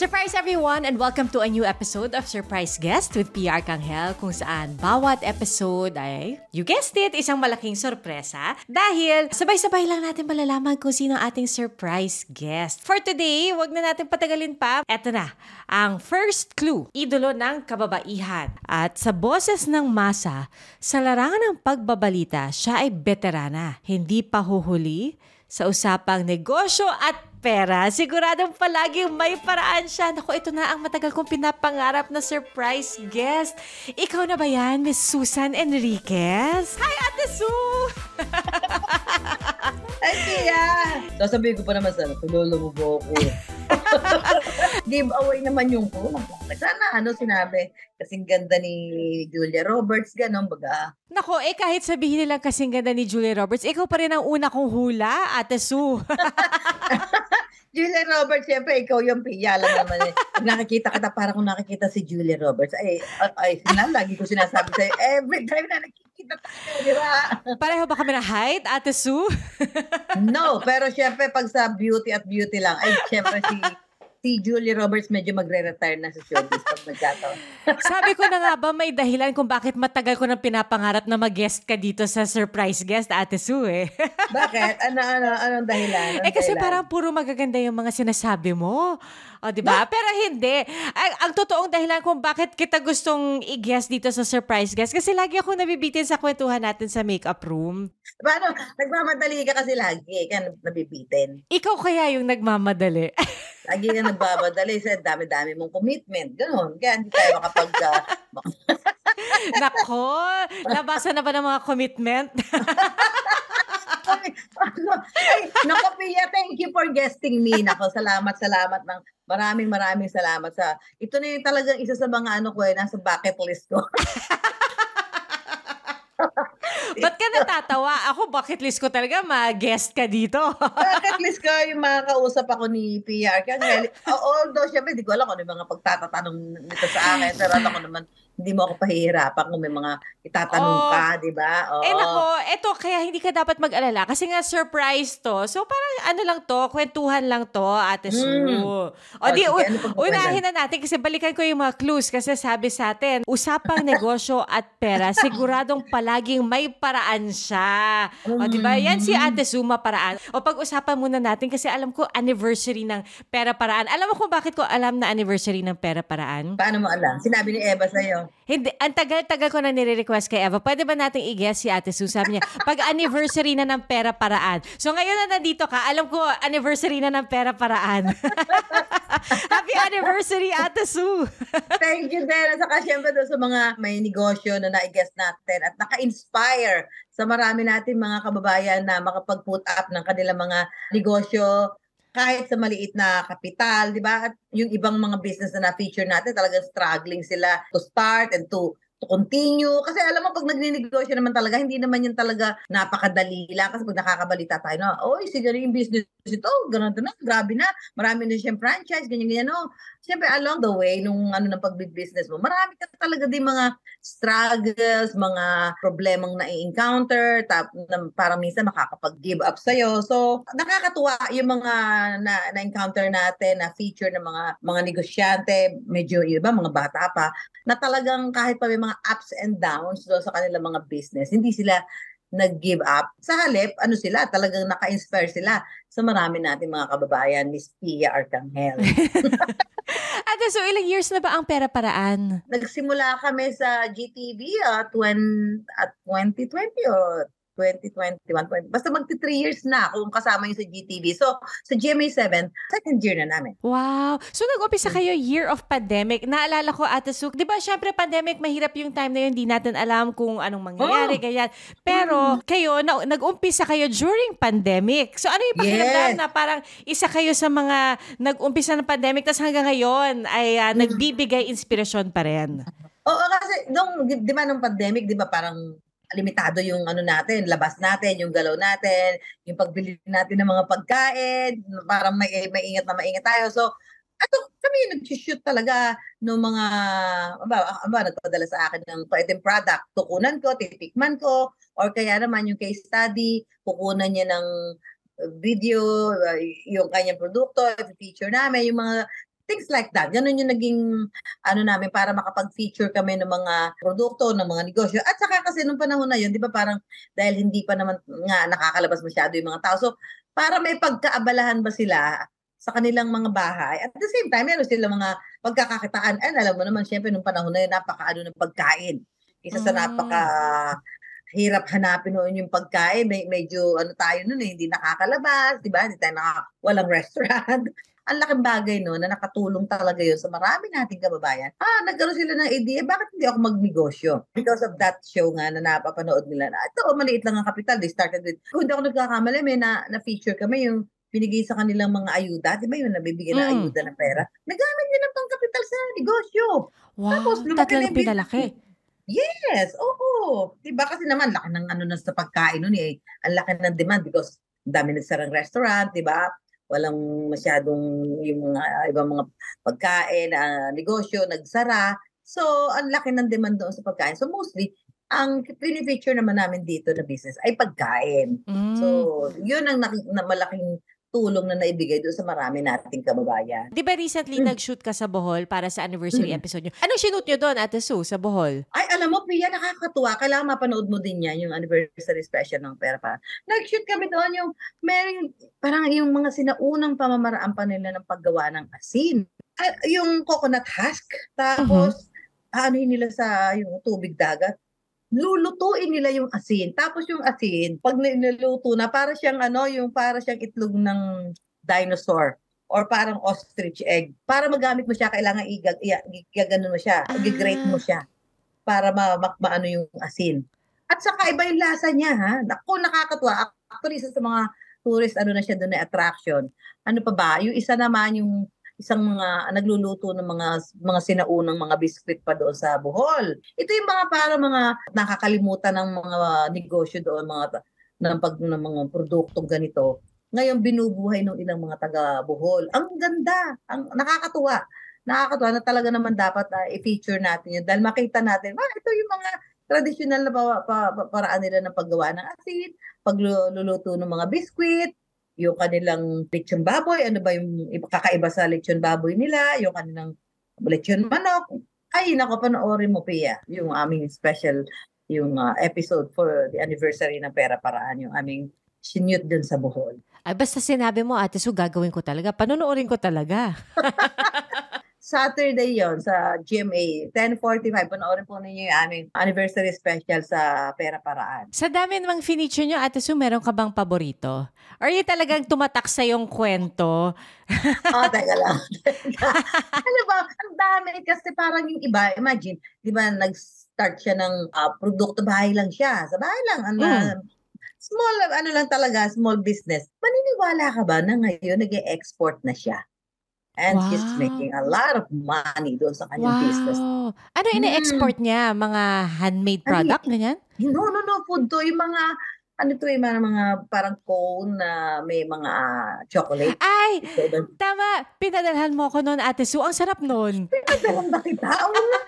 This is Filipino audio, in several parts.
Surprise everyone and welcome to a new episode of Surprise Guest with PR Kanghel kung saan bawat episode ay, you guessed it, isang malaking sorpresa dahil sabay-sabay lang natin malalaman kung sino ang ating surprise guest. For today, wag na natin patagalin pa. Eto na, ang first clue, idolo ng kababaihan. At sa boses ng masa, sa larangan ng pagbabalita, siya ay veterana. Hindi pa huhuli sa usapang negosyo at pera. Siguradong palaging may paraan siya. Naku, ito na ang matagal kong pinapangarap na surprise guest. Ikaw na ba yan, Miss Susan Enriquez? Hi, Ate Sue! Ay, Tia! Sasabihin ko pa naman sana, tulolo mo po ako. Giveaway naman yung phone. Sana ano sinabi, kasing ganda ni Julia Roberts, ganon baga. Nako, eh kahit sabihin nilang kasing ganda ni Julia Roberts, ikaw pa rin ang una kong hula, Ate Sue. Julia Roberts, siyempre, ikaw yung piya lang naman eh. Pag nakikita ka, parang kung nakikita si Julia Roberts, ay, ay, ay lagi ko sinasabi sa'yo, every time na nakikita tayo, di ba? Pareho ba kami na height, Ate Sue? no, pero siyempre, pag sa beauty at beauty lang, ay, siyempre si si Julie Roberts medyo magre-retire na sa showbiz pag magkataon. Sabi ko na nga ba may dahilan kung bakit matagal ko nang pinapangarap na mag-guest ka dito sa surprise guest, Ate Sue eh. bakit? Ano, ano, anong dahilan? Anong eh kasi dahilan? parang puro magaganda yung mga sinasabi mo. O, di ba? Pero hindi. Ang, ang totoong dahilan kung bakit kita gustong i-guest dito sa surprise guest kasi lagi ako nabibitin sa kwentuhan natin sa makeup room. Paano? Nagmamadali ka kasi lagi. Kaya nabibitin. Ikaw kaya yung nagmamadali. lagi ka nagmamadali sa dami-dami mong commitment. Ganon. Kaya hindi tayo makapag... Uh, Nako, nabasa na ba ng mga commitment? nako, Pia, thank you for guesting me. Nako, salamat, salamat ng maraming maraming salamat sa ito na yung talagang isa sa mga ano ko eh, nasa bucket list ko. Ba't ka natatawa? Ako, bucket list ko talaga, ma-guest ka dito. bucket list ko yung mga kausap ako ni PR. Kaya, although, syempre, hindi ko alam kung ano yung mga pagtatatanong nito sa akin. Pero alam ko naman, hindi mo ako pahihirapan kung may mga itatanong oh, ka, di ba? Eh nako, eto, kaya hindi ka dapat mag-alala. Kasi nga, surprise to. So, parang ano lang to, kwentuhan lang to, Ate Sue. Mm. O, oh, di, sige, ano unahin na natin kasi balikan ko yung mga clues kasi sabi sa atin, usapang negosyo at pera, siguradong palaging may paraan siya. O, di ba? Yan si Ate Suma paraan. O, pag-usapan muna natin kasi alam ko anniversary ng pera paraan. Alam mo kung bakit ko alam na anniversary ng pera paraan? Paano mo alam? Sinabi ni Eva sa'yo. Hindi, ang tagal-tagal ko na nire-request kay Eva. Pwede ba nating i-guess si Ate Sue? Sabi niya, pag anniversary na ng pera paraan. So ngayon na nandito ka, alam ko anniversary na ng pera paraan. Happy anniversary, Ate Sue! Thank you. At saka syempre doon sa mga may negosyo na na-guess natin at naka-inspire sa marami natin mga kababayan na makapag-put up ng kanilang mga negosyo kahit sa maliit na kapital, di ba? At yung ibang mga business na na-feature natin, talagang struggling sila to start and to to continue. Kasi alam mo, pag nagninegosyo naman talaga, hindi naman yan talaga napakadali lang. Kasi pag nakakabalita tayo na, oy, siguro yung business ito, ganun na, grabe na. Marami na siyang franchise, ganyan-ganyan. No? Siyempre, along the way, nung ano ng pag-business mo, marami ka talaga din mga struggles, mga problemang na-encounter, tap, na parang minsan makakapag-give up sa'yo. So, nakakatuwa yung mga na, na-encounter natin na feature ng mga mga negosyante, medyo iba, mga bata pa, na talagang kahit pa may mga mga ups and downs do sa kanilang mga business. Hindi sila nag-give up. Sa halip, ano sila, talagang naka-inspire sila sa marami nating mga kababayan, Miss Pia Arcangel. Ate, so ilang years na ba ang pera paraan? Nagsimula kami sa GTV at, when, at 2020 o 2021, 20, basta magti 3 years na kung kasama yung sa GTV. So, sa GMA7, second year na namin. Wow! So, nag-umpisa hmm. kayo year of pandemic. Naalala ko, Ate Suk, di ba, syempre, pandemic, mahirap yung time na yun, hindi natin alam kung anong mangyayari, oh. ganyan. Pero, mm. kayo, na, nag-umpisa kayo during pandemic. So, ano yung pakiramdam yes. na parang isa kayo sa mga nag-umpisa ng pandemic, tapos hanggang ngayon ay uh, nagbibigay inspirasyon pa rin? Oo, kasi nung, di ba, nung pandemic, di ba, parang limitado yung ano natin, labas natin, yung galaw natin, yung pagbili natin ng mga pagkain, parang may maingat na maingat tayo. So, ato kami nag-shoot talaga ng mga aba, aba nagpadala sa akin ng pwedeng product, tukunan ko, titikman ko, or kaya naman yung case study, kukunan niya ng video, uh, yung kanyang produkto, feature namin, yung mga things like that. Ganun yung naging ano namin para makapag-feature kami ng mga produkto, ng mga negosyo. At saka kasi nung panahon na yun, di ba parang dahil hindi pa naman nga nakakalabas masyado yung mga tao. So, para may pagkaabalahan ba sila sa kanilang mga bahay. At the same time, meron sila mga pagkakakitaan. And alam mo naman, syempre, nung panahon na yun, napaka-ano ng pagkain. Isa sa Mm. napaka hirap hanapin noon yung pagkain. May, medyo ano tayo noon eh, hindi nakakalabas, di ba? Hindi tayo naka, walang restaurant. Ang laking bagay no na nakatulong talaga yun sa marami nating kababayan. Ah, nagkaroon sila ng idea, bakit hindi ako magnegosyo? Because of that show nga na napapanood nila na ito, maliit lang ang kapital. They started with, kung hindi ako nagkakamali, may na, na-feature kami yung binigay sa kanilang mga ayuda. Di ba yun, nabibigyan ng Mm. ayuda ng pera? Nagamit nila pang kapital sa negosyo. Wow, Tapos, talagang pinalaki. Yes, oo. Diba kasi naman, laki ng ano na sa pagkain nun eh. Ang laki ng demand because dami nagsarang restaurant, diba? Walang masyadong yung mga ibang mga pagkain, ah, negosyo, nagsara. So, ang laki ng demand doon sa pagkain. So, mostly, ang pinifeature naman namin dito na business ay pagkain. Mm. So, yun ang naki- na malaking tulong na naibigay doon sa marami nating kababayan. Di ba recently Mm. nag-shoot ka sa Bohol para sa anniversary Mm. episode nyo? Anong shoot nyo doon, Ate Sue, sa Bohol? Ay, alam mo, Pia, nakakatuwa. Kailangan mapanood mo din yan, yung anniversary special ng Pera Pa. Nag-shoot kami doon yung, meron, parang yung mga sinaunang pamamaraan pa nila ng paggawa ng asin. Ah, yung coconut husk, tapos, aanuhin nila sa yung tubig dagat. Lulutuin nila yung asin. Tapos yung asin, pag niluto na, para siyang ano, yung para siyang itlog ng dinosaur or parang ostrich egg. Para magamit mo siya, kailangan igag, igaganon mo siya, Ah. i-grate mo siya para ma, ma, maano yung asin. At saka iba yung lasa niya, ha? Naku, nakakatuwa. Actually, isa sa mga tourist, ano na siya doon na attraction. Ano pa ba? Yung isa naman, yung isang mga nagluluto ng mga mga sinaunang mga biskwit pa doon sa Bohol. Ito yung mga para mga nakakalimutan ng mga negosyo doon, mga ng pag ng mga produktong ganito. Ngayon binubuhay ng ilang mga taga Bohol. Ang ganda, ang nakakatuwa. Nakakatuwa na talaga naman dapat ah, i-feature natin yun dahil makita natin, ah, ito yung mga traditional na pa, pa- pa- paraan nila ng paggawa ng asin, pagluluto ng mga biskwit, yung kanilang lechon baboy, ano ba yung iba- kakaiba sa lechon baboy nila, yung kanilang lechon manok. Ay, nako, panoorin mo, Pia, yung aming special, yung ah, episode for the anniversary ng Pera Paraan, yung aming sinute dun sa Bohol. Ay, basta sinabi mo, Ate Sue, gagawin ko talaga. Panonoorin ko talaga. Saturday yon sa GMA, 10.45, panoorin po ninyo yung aming anniversary special sa Pera Paraan. Sa dami namang finiture nyo, Ate Sue, meron ka bang paborito? Or yung talagang tumatak sa yung kwento? oh, teka lang. ano ba, ang dami kasi parang yung iba, imagine, di ba, nag-start siya ng ah, produkto, bahay lang siya. Sa bahay lang, ano, Mm. small, ano lang talaga, small business. Maniniwala ka ba na ngayon nag-export na siya? And Wow. making a lot of money doon sa kanyang business. Wow! Ano Mm. ina-export niya? Mga handmade Ay, product, ganyan? No, no, no, food to. Yung mga, ano to, yung mga, mga parang cone na may mga ah, chocolate. Ay! Tama! Pinadalhan mo ko noon, Ate Sue. Ang sarap noon. pinadalang ba kita? Oo nga.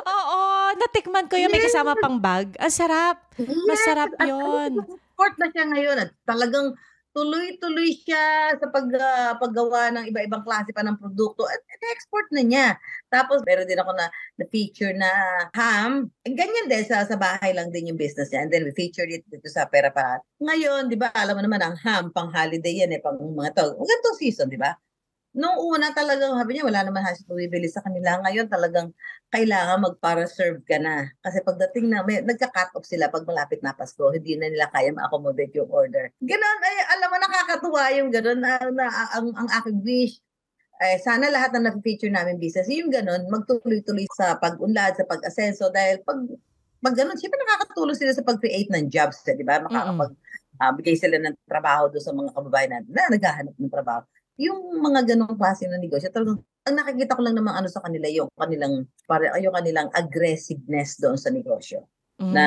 Oo! Natikman ko yung may Yes. kasama pang bag. Ang sarap! Masarap at yun. ano, Support na siya ngayon at talagang tuloy-tuloy siya sa pag, ah, paggawa ng iba-ibang klase pa ng produkto at export na niya. Tapos meron din ako na, na feature na ham. Eh, Ganyan din sa, sa bahay lang din yung business niya. And then we featured it dito sa Pera Parat. Ngayon, di ba, alam mo naman ang ham, pang holiday yan eh, pang mga to. Ganitong season, di ba? Nung una talagang sabi niya, wala naman halos bumibili sa kanila. Ngayon talagang kailangan magpara-serve ka na. Kasi pagdating na, may, nagka-cut off sila pag malapit na Pasko, hindi na nila kaya ma-accommodate yung order. Ganon, ay, alam mo, nakakatuwa yung ganon na, na ang, ang aking wish. Eh, sana lahat na na-feature namin business, yung ganon, magtuloy-tuloy sa pag-unlad, sa pag-asenso, dahil pag, pag ganon, siyempre nakakatulong sila sa pag-create ng jobs, eh, di ba? Makakapag, ah, bigay sila ng trabaho doon sa mga kababayan natin na naghahanap ng trabaho. Yung mga ganong klase ng negosyo, talagang ang nakikita ko lang naman ano sa kanila yung kanilang para yung kanilang aggressiveness doon sa negosyo. Mm. Na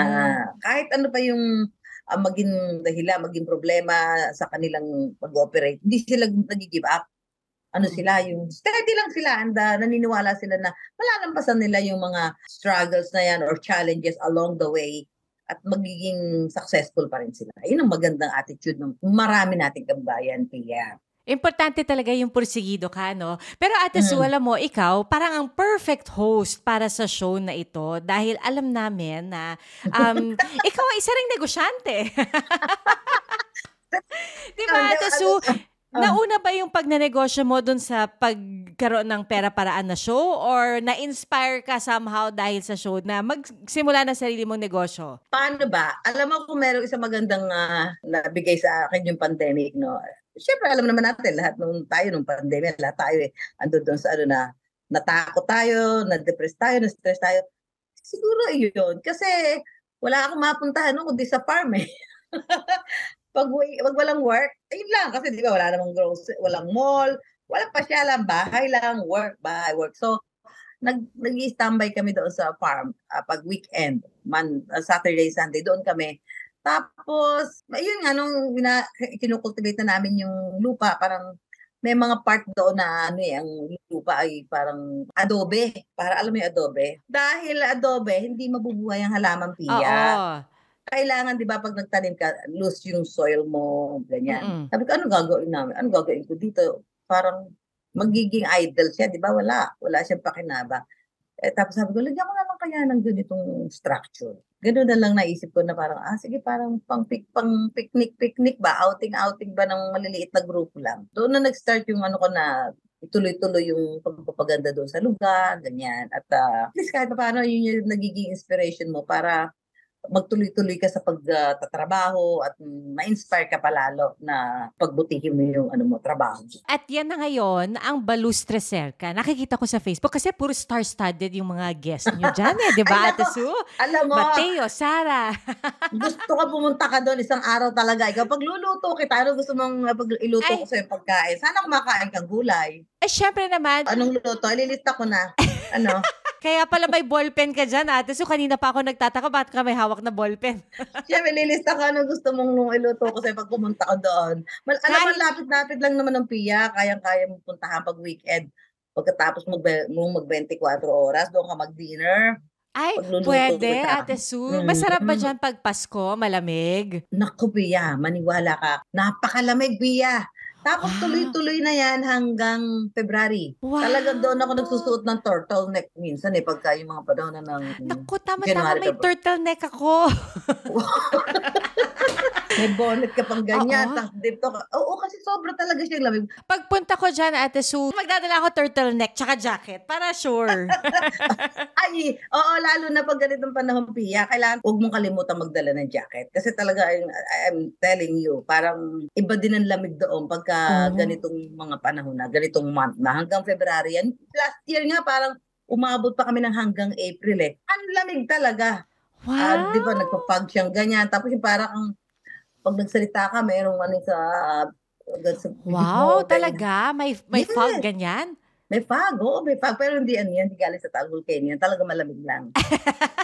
kahit ano pa yung ah, maging dahilan, maging problema sa kanilang pag-operate, hindi sila nag-give up. Ano Mm. sila, yung steady lang sila and ah, naniniwala sila na malalampasan nila yung mga struggles na yan or challenges along the way at magiging successful pa rin sila. Yun ang magandang attitude ng marami nating kabayan, Pia. Importante talaga yung pursigido ka, no? Pero Ate Sue, Mm. alam mo, ikaw, parang ang perfect host para sa show na ito dahil alam namin na um, ikaw ay isa ring negosyante. Di ba, Ate ano- Sue? Ah. Nauna ba yung pagnenegosyo mo dun sa pagkaroon ng pera-paraan na show or na-inspire ka somehow dahil sa show na magsimula ng sarili mong negosyo? Paano ba? Alam mo kung merong isang magandang ah, nabigay sa akin yung pandemic, no? Siyempre, alam naman natin, lahat nung tayo nung pandemic, lahat tayo eh, ando doon sa ano na, natakot tayo, na-depress tayo, na-stress tayo. Siguro yun. Kasi wala akong mapuntahan no, kundi sa farm eh. pag, pag walang work, ayun lang. Kasi di ba, wala namang grocery, walang mall, walang pasyalan, bahay lang, work, bahay, work. So, nag nag-standby kami doon sa farm ah, pag weekend, man, ah, Saturday, Sunday, doon kami. Tapos, ayun nga, nung wina, kinukultivate na namin yung lupa, parang may mga part doon na ano eh, ang lupa ay parang adobe. Para alam mo yung adobe? Dahil adobe, hindi mabubuhay ang halaman piya. Oo. Kailangan, di ba, pag nagtanim ka, loose yung soil mo, ganyan. Mm-mm. Sabi ko, ano gagawin namin? Ano gagawin ko dito? Parang magiging idle siya, di ba? Wala. Wala siyang pakinaba. Eh, tapos sabi ko, lagyan ko na lang kaya ng ganitong structure. Ganun na lang naisip ko na parang, ah, sige, parang pang, pic, pang picnic-picnic ba? Outing-outing ba ng maliliit na grupo lang? Doon na nag-start yung ano ko na ituloy-tuloy yung pagpapaganda doon sa lugar, ganyan. At uh, at kahit pa paano, yun yung nagiging inspiration mo para magtuloy-tuloy ka sa pagtatrabaho at mm, ma-inspire ka palalo na pagbutihin mo yung ano mo, trabaho. At yan na ngayon, ang Balustre Cerca. Nakikita ko sa Facebook kasi puro star-studded yung mga guest nyo dyan eh. Di ba, Ate. Sue? Alam mo, Mateo, Sara. gusto ka pumunta ka doon isang araw talaga. Ikaw, pag luluto kita, ano gusto mong uh, pag iluto Ay. ko sa pagkain? Sana kumakain kang gulay. Eh, syempre naman, Anong luto? Ililista ko na. Ano? kaya pala may ballpen ka dyan, Ate Sue. Kanina pa ako nagtataka, bakit ka may hawak na ballpen? Siyempre, ililista ko anong gusto mong nung iluto ko sa'yo pag pumunta ka doon. Mal alam mo, Kahit- lapit-lapit lang naman ng piya. Kayang-kaya mo puntahan pag weekend. Pagkatapos mag, mong mag-24 oras, doon ka mag-dinner. Ay, Pagluluto pwede, kita. Ate Sue. Mm. Masarap ba dyan pag Pasko? Malamig? Naku, Pia, maniwala ka. Napakalamig, Pia. Tapos Wow. tuloy-tuloy na yan hanggang February. Wow. Talagang doon ako nagsusuot ng turtleneck minsan eh, pagka yung mga panahon na ng... Naku, tama-tama January may turtleneck ako. May bonnet ka pang ganyan. Oo. Tapos dito ka. Oo, kasi sobra talaga siyang lamig. Pagpunta ko dyan, Ate Sue, magdadala ako turtleneck tsaka jacket para sure. Ay, oo, lalo na pag ganitong panahon, Pia, kailangan huwag mong kalimutan magdala ng jacket. Kasi talaga, I'm, I'm telling you, parang iba din ang lamig doon pagka Oo. ganitong mga panahon na, ganitong month na, hanggang February. Yan, last year nga, parang umabot pa kami ng hanggang April eh. Ang lamig talaga. wow. Ah, di ba, nagpapag siyang ganyan. Tapos yung parang, ang- pag nagsalita ka, mayroong ano sa... ah, sa Wow, mo, talaga? May, may Yes. fog ganyan? May fog, oo, may fog. Pero hindi ano yan, hindi galing sa taong volcano yan. Talaga malamig lang.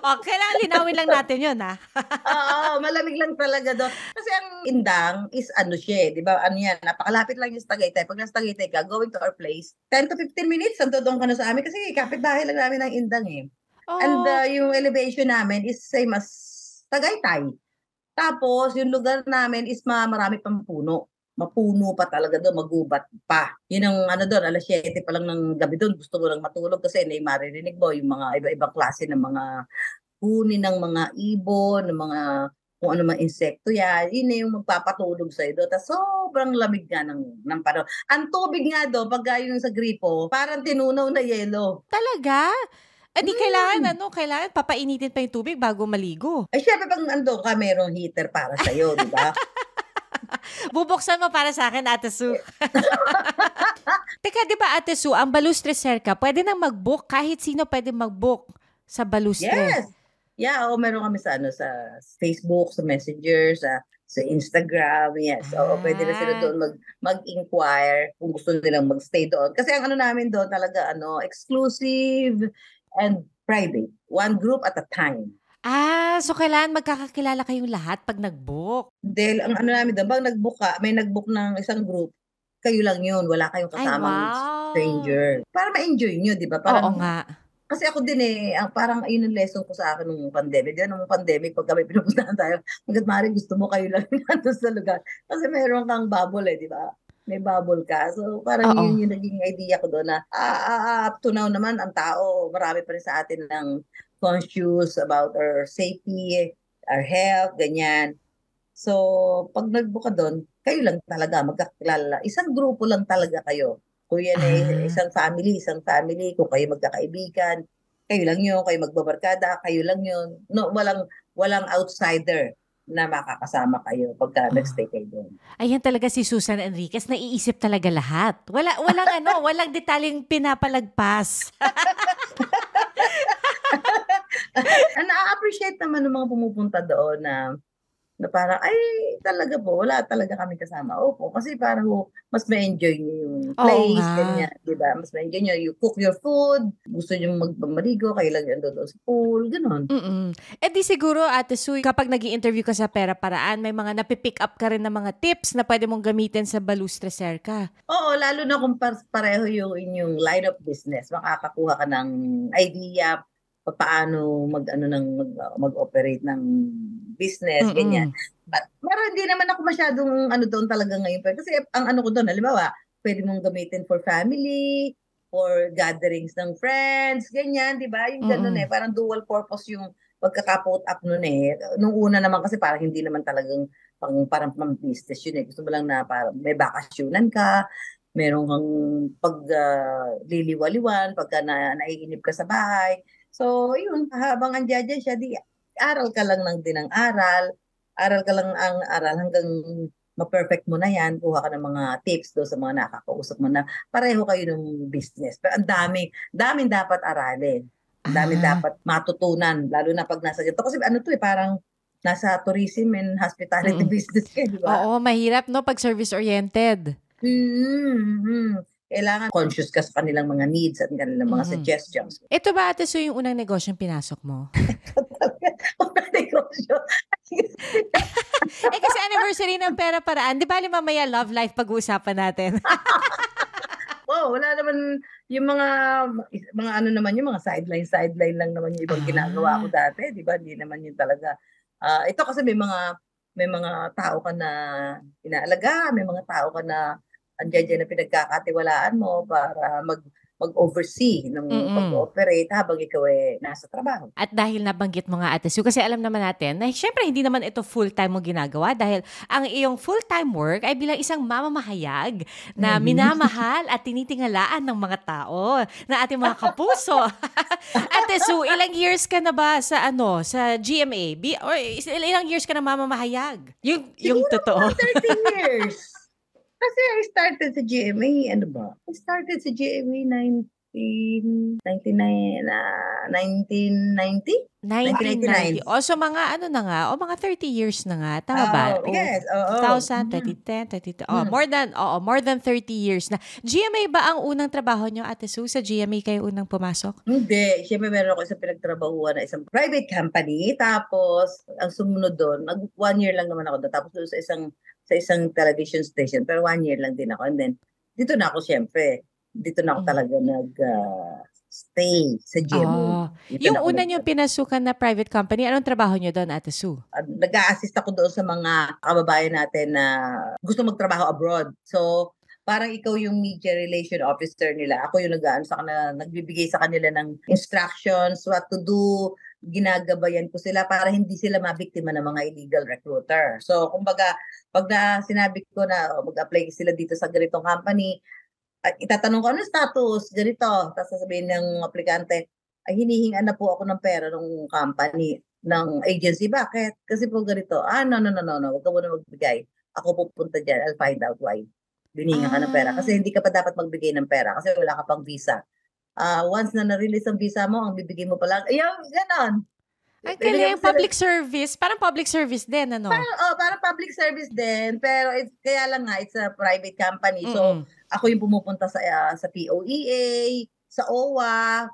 O, kailangan linawin lang natin yun, ha? Oo, malamig lang talaga doon. Kasi ang Indang is ano siya, eh, di ba? Ano yan, napakalapit lang yung Tagaytay. Pag nasa Tagaytay ka, going to our place, 10 to 15 minutes, ang doon ka na sa amin. Kasi kapit-bahay lang namin ng Indang eh. Oh, And uh, yung elevation namin is same as Tagaytay. Tapos, yung lugar namin is ma marami pang puno. Mapuno pa talaga doon, magubat pa. Yun ang ano doon, alas 7 pa lang ng gabi doon, gusto mo lang matulog kasi hindi maririnig mo yung mga iba-ibang klase ng mga huni ng mga ibon, ng mga kung ano mga insekto yan, yun na yung magpapatulog sa doon. Tapos sobrang lamig nga ng, ng panahon. Ang tubig nga doon, pag yung sa gripo, parang tinunaw na yelo. talaga? Eh, di kailangan, ano, kailangan papainitin pa yung tubig bago maligo. Ay, syempre, pag ando ka, merong heater para sa'yo, di ba? Bubuksan mo para sa akin, Ate Sue. Teka, di ba, Ate Sue, ang Balustre Cerca, pwede nang mag-book. Kahit sino pwede mag-book sa Balustre. Yes. Yeah, oo, meron kami sa ano sa Facebook, sa Messenger, sa sa Instagram. Yes. Oo, pwede na sila Ah. doon mag mag-inquire kung gusto nilang magstay doon. Kasi ang ano namin doon talaga ano, exclusive and private. One group at a time. Ah, so kailangan magkakakilala kayong lahat pag nag-book. Dahil ang ano namin doon, pag nag-book ka, may nag-book ng isang group, kayo lang yun. Wala kayong Ay, kasamang wow. stranger. Para ma-enjoy nyo, di ba? Oo nga. kasi ako din eh, ang parang ayun ang lesson ko sa akin nung pandemic. Yan, nung pandemic, pag kami pinupuntahan tayo, hanggat maaari gusto mo kayo lang nandun sa lugar. Kasi meron kang bubble eh, di ba? May bubble ka. So, parang Oo. yun yung naging idea ko doon na ah, ah, up to now naman, ang tao, marami pa rin sa atin ng conscious about our safety, our health, ganyan. So, pag nagbuka doon, kayo lang talaga magkakilala. Isang grupo lang talaga kayo. Kung yan ay isang family, isang family, kung kayo magkakaibigan, kayo lang yun, kayo magbabarkada, kayo lang yun. No, walang walang outsider na makakasama kayo pagka Ah. nagstay kayo doon. Ayan talaga si Susan Enriquez, naiisip talaga lahat. Wala walang ano, walang detalyeng pinapalagpas. Na-appreciate naman ng mga pumupunta doon na na parang, ay, talaga po, wala talaga kami kasama. Opo, kasi parang oh, mas ma-enjoy nyo yung place, nga. ganyan, di ba? Mas ma-enjoy nyo, you cook your food, gusto nyo magmamaligo, kayo lang doon sa pool, gano'n. Mm. Eh di siguro Ate Sue, kapag nag interview ka sa Pera Paraan, may mga napipick up ka rin ng mga tips na pwede mong gamitin sa Balustre Serka. Oo, lalo na kung par- pareho yung inyong line of business, makakakuha ka ng idea paano mag ano ng mag, mag-operate ng business Mm-mm. ganyan. But pero hindi naman ako masyadong ano doon talaga ngayon pero kasi ang ano ko doon halimbawa, pwede mong gamitin for family or gatherings ng friends, ganyan, 'di ba? Yung ganun Mm-mm. eh, parang dual purpose yung pagkaka-put up noon eh. Nung una naman kasi parang hindi naman talagang pang parang pang business yun eh. Gusto mo lang na parang may bakasyonan ka, meron kang pag ah, liliwaliwan, pagka na, naiinip ka sa bahay. So, yun, habang andyan dyan siya, di, aral ka lang ng din ng aral, aral ka lang ang aral hanggang ma-perfect mo na yan, kuha ka ng mga tips do sa mga nakakausap mo na pareho kayo ng business. Pero ang daming, daming dapat aralin. Ang daming Ah. dapat matutunan, lalo na pag nasa ganito. Kasi ano to eh, parang nasa tourism and hospitality Mm. business ka, di ba? Oo, mahirap no pag service-oriented. Mm-hmm. Kailangan conscious ka sa kanilang mga needs at kanilang mga Mhm. suggestions. Ito ba Ate Sue yung unang negosyong pinasok mo? Ang negosyo. eh kasi anniversary ng Pera Paraan, di ba mamaya love life pag-uusapan natin? oh, wala naman yung mga mga ano naman yung mga sideline sideline lang naman yung ibang Ah. ginagawa ko dati, 'di ba? Hindi naman yun talaga. Ah, ito kasi may mga may mga tao ka na inaalaga, may mga tao ka na andiyan dyan na pinagkakatiwalaan mo para mag mag-oversee ng Mm-mm. pag-operate habang ikaw eh nasa trabaho. At dahil nabanggit mo nga Ate Sue, kasi alam naman natin na syempre hindi naman ito full-time mo ginagawa dahil ang iyong full-time work ay bilang isang mamamahayag na Mhm. minamahal at tinitingalaan ng mga tao na ating mga kapuso. Ate Sue, ilang years ka na ba sa ano, sa GMA? Bi- or ilang years ka na mamamahayag? Yung, yung totoo. 13 years. Kasi I started sa GMA, ano ba? I started sa GMA 1999, ah, 1990? 1990. O, so mga ano na nga, o mga 30 years na nga. Tama ba? Oh, O, yes, oo. 2000, Mm. 2010, 2010. Oh, Mm. more than, oo, more than 30 years na. GMA ba ang unang trabaho nyo, Ate Sue? Sa GMA kayo unang pumasok? Hindi. Siyempre, meron ako isang pinagtrabahuan na isang private company. Tapos, ang sumunod doon, nag one year lang naman ako doon. Tapos doon sa isang sa isang television station. Pero one year lang din ako. And then, dito na ako siyempre. Dito na ako Mm. talaga nag ah, stay sa GMA. Oh. Dito Yung una nyo pinasukan na private company, anong trabaho nyo doon, Ate Sue? uh, nag-a-assist ako doon sa mga kababayan natin na gusto magtrabaho abroad. So, parang ikaw yung media relation officer nila. Ako yung nag sa kanila, nagbibigay sa kanila ng instructions, what to do, ginagabayan ko sila para hindi sila mabiktima ng mga illegal recruiter. So, kumbaga, pag na sinabi ko na oh, mag-apply sila dito sa ganitong company, at itatanong ko, ano status? Ganito. Tapos sasabihin ng aplikante, ay hinihingan na po ako ng pera ng company, ng agency. Bakit? Kasi po ganito. Ah, no, no, no, no, no. Huwag ka muna magbigay. Ako pupunta dyan. I'll find out why. Biningan ka ng pera. Ah. Kasi hindi ka pa dapat magbigay ng pera kasi wala ka pang visa. Ah, once na na-release ang visa mo, ang bibigay mo pa lang, ayaw, ganon. Ang galing, sila- public service. Parang public service din, ano? Parang, oh, parang public service din. Pero it's, kaya lang nga, it's a private company. So, Mm-mm. ako yung pumupunta sa ah, sa POEA, sa OWA,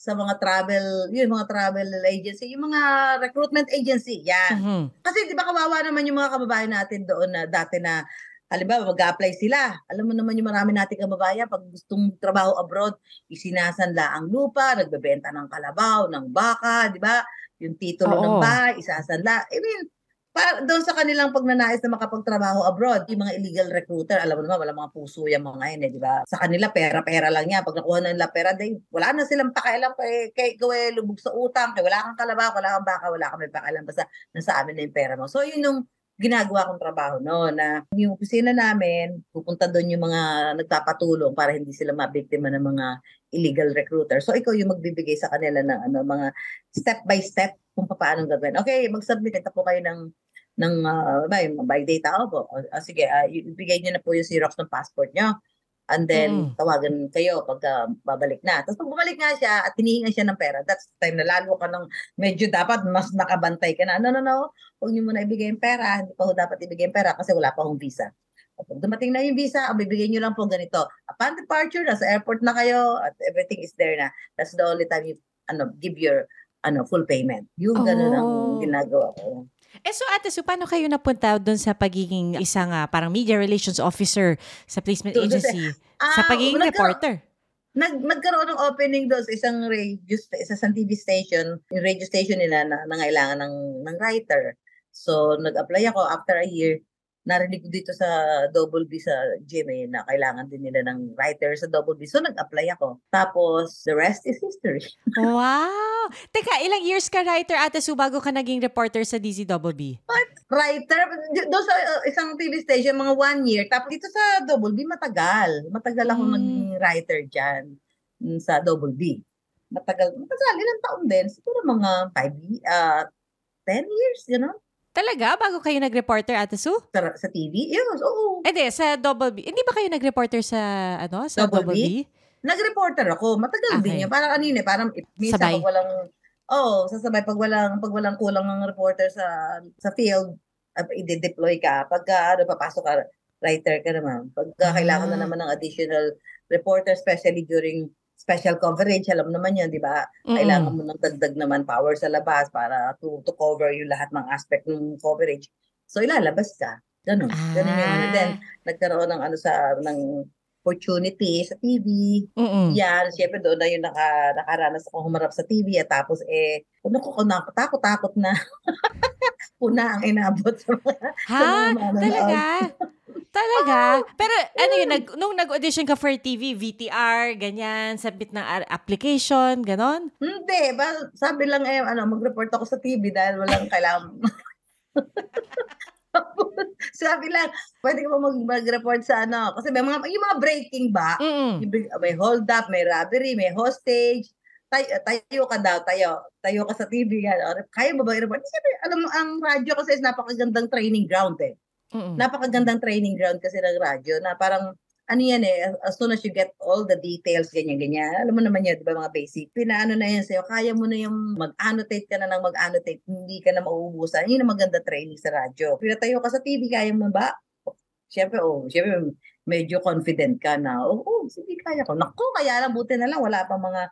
sa mga travel, yun, mga travel agency, yung mga recruitment agency, yan. Mhm. Kasi di ba kawawa naman yung mga kababayan natin doon na dati na halimbawa mag-apply sila. Alam mo naman yung marami nating kababayan, pag gustong trabaho abroad, isinasanla ang lupa, nagbebenta ng kalabaw, ng baka, di ba? Yung titulo ng Oo. bahay, isasanla. I mean, para doon sa kanilang pagnanais na makapagtrabaho abroad, yung mga illegal recruiter, alam mo naman, wala mga puso yung mga yun, eh, di ba? Sa kanila, pera-pera lang yan. Pag nakuha na nila pera, day, wala na silang pakialam kay, kay eh, lubog sa utang, kay wala kang kalabaw, wala kang baka, wala kang may pakialam, basta nasa amin na yung pera mo. So, yun yung ginagawa kong trabaho no na yung opisina namin pupunta doon yung mga nagpapatulong para hindi sila mabiktima ng mga illegal recruiter. So ikaw yung magbibigay sa kanila ng ano mga step by step kung paano gagawin. Okay, mag-submit ito po kayo ng ng uh, by, by data. O, ah, sige, uh, ibigay niyo na po yung Xerox ng passport niyo. And then, Mm. tawagan kayo pag ah, babalik na. Tapos pag bumalik nga siya at hinihingan siya ng pera, that's the time na lalo ka ng medyo dapat mas nakabantay ka na. No, no, no. Huwag niyo muna ibigay yung pera. Hindi pa ho dapat ibigay yung pera kasi wala pa hong visa. Pag dumating na yung visa, ang bibigay niyo lang po ganito. Upon departure, nasa airport na kayo at everything is there na. That's the only time you ano, give your ano full payment. Yung ganun ang Oh. ginagawa ko. Eh so Ate Su, paano kayo napunta doon sa pagiging isang ah, parang media relations officer sa placement sa- agency? sa Ah, pagiging nagkaroon- reporter? nag nagkaroon ng opening doon sa isang radio sa isang TV station, yung radio station nila na nangailangan ng ng writer. So nag-apply ako after a year. Narinig ko dito sa Double B sa GMA na kailangan din nila ng writer sa Double B. So nag-apply ako. Tapos the rest is history. Wow! Teka, ilang years ka writer, Ate Su, bago ka naging reporter sa DZWB? Writer, doon sa uh, isang TV station, mga one year. Tapos dito sa Double B, matagal. Matagal ako Mm. naging writer dyan mm, sa Double B. Matagal, matagal, ilang taon din. Siguro mga five, ye- uh, 10 years, you know, Talaga? Bago kayo nag-reporter, Ate Su? sa, sa TV. Yes, oo. Hindi, sa Double B. Hindi ba kayo nag-reporter sa, ano, sa Double Double, B? B? Nag-reporter ako. Matagal Okay. din yun. Parang ano yun eh, parang minsan Sabay. pag walang, oh, sasabay pag walang, pag walang kulang ng reporter sa sa field, uh, i-deploy ka. Pagka ano, papasok ka, writer ka naman. Pagka Ah. kailangan na naman ng additional reporter, especially during special coverage, alam naman yun, di ba? Kailangan mo ng dagdag naman power sa labas para to, to cover yung lahat ng aspect ng coverage. So, ilalabas ka. Ganun. Ganun yung ano. Ah. Then, nagkaroon ng ano sa, ng opportunity sa TV. Mm-mm. Yan, syempre doon na yung naka, nakaranas ako humarap sa TV at tapos eh, ano ko, takot, takot na. Una ang inabot sa mga, Ha? mga manonood. Talaga? Talaga? Pero ano yun, nag, nung nag-audition ka for TV, VTR, ganyan, submit ng a- application, ganon? Hindi, ba, sabi lang eh, ano, mag-report ako sa TV dahil walang kailangan. sabi lang, pwede ka mag- mag-report sa ano? Kasi may mga, yung mga breaking ba, Mm-mm. May hold up, may robbery, may hostage. Tayo, tayo ka daw, tayo. Tayo ka sa TV. Yan. O, Kaya mo ba i-report? Alam mo, ang radyo kasi is napakagandang training ground eh. Mm-mm. Napakagandang training ground kasi ng radyo na parang, ano yan eh, as- soon as you get all the details, ganyan-ganyan. Alam mo naman yun, di ba, mga basic. Pinaano na yan sa'yo, kaya mo na yung mag-annotate ka na ng mag-annotate, hindi ka na mauubusan. Yun ang maganda training sa radyo. Pinatayo ka sa TV, kaya mo ba? Siyempre, oh, siyempre, medyo confident ka na, oo, oh, sige, kaya ko. Naku, kaya lang, buti na lang, wala pang mga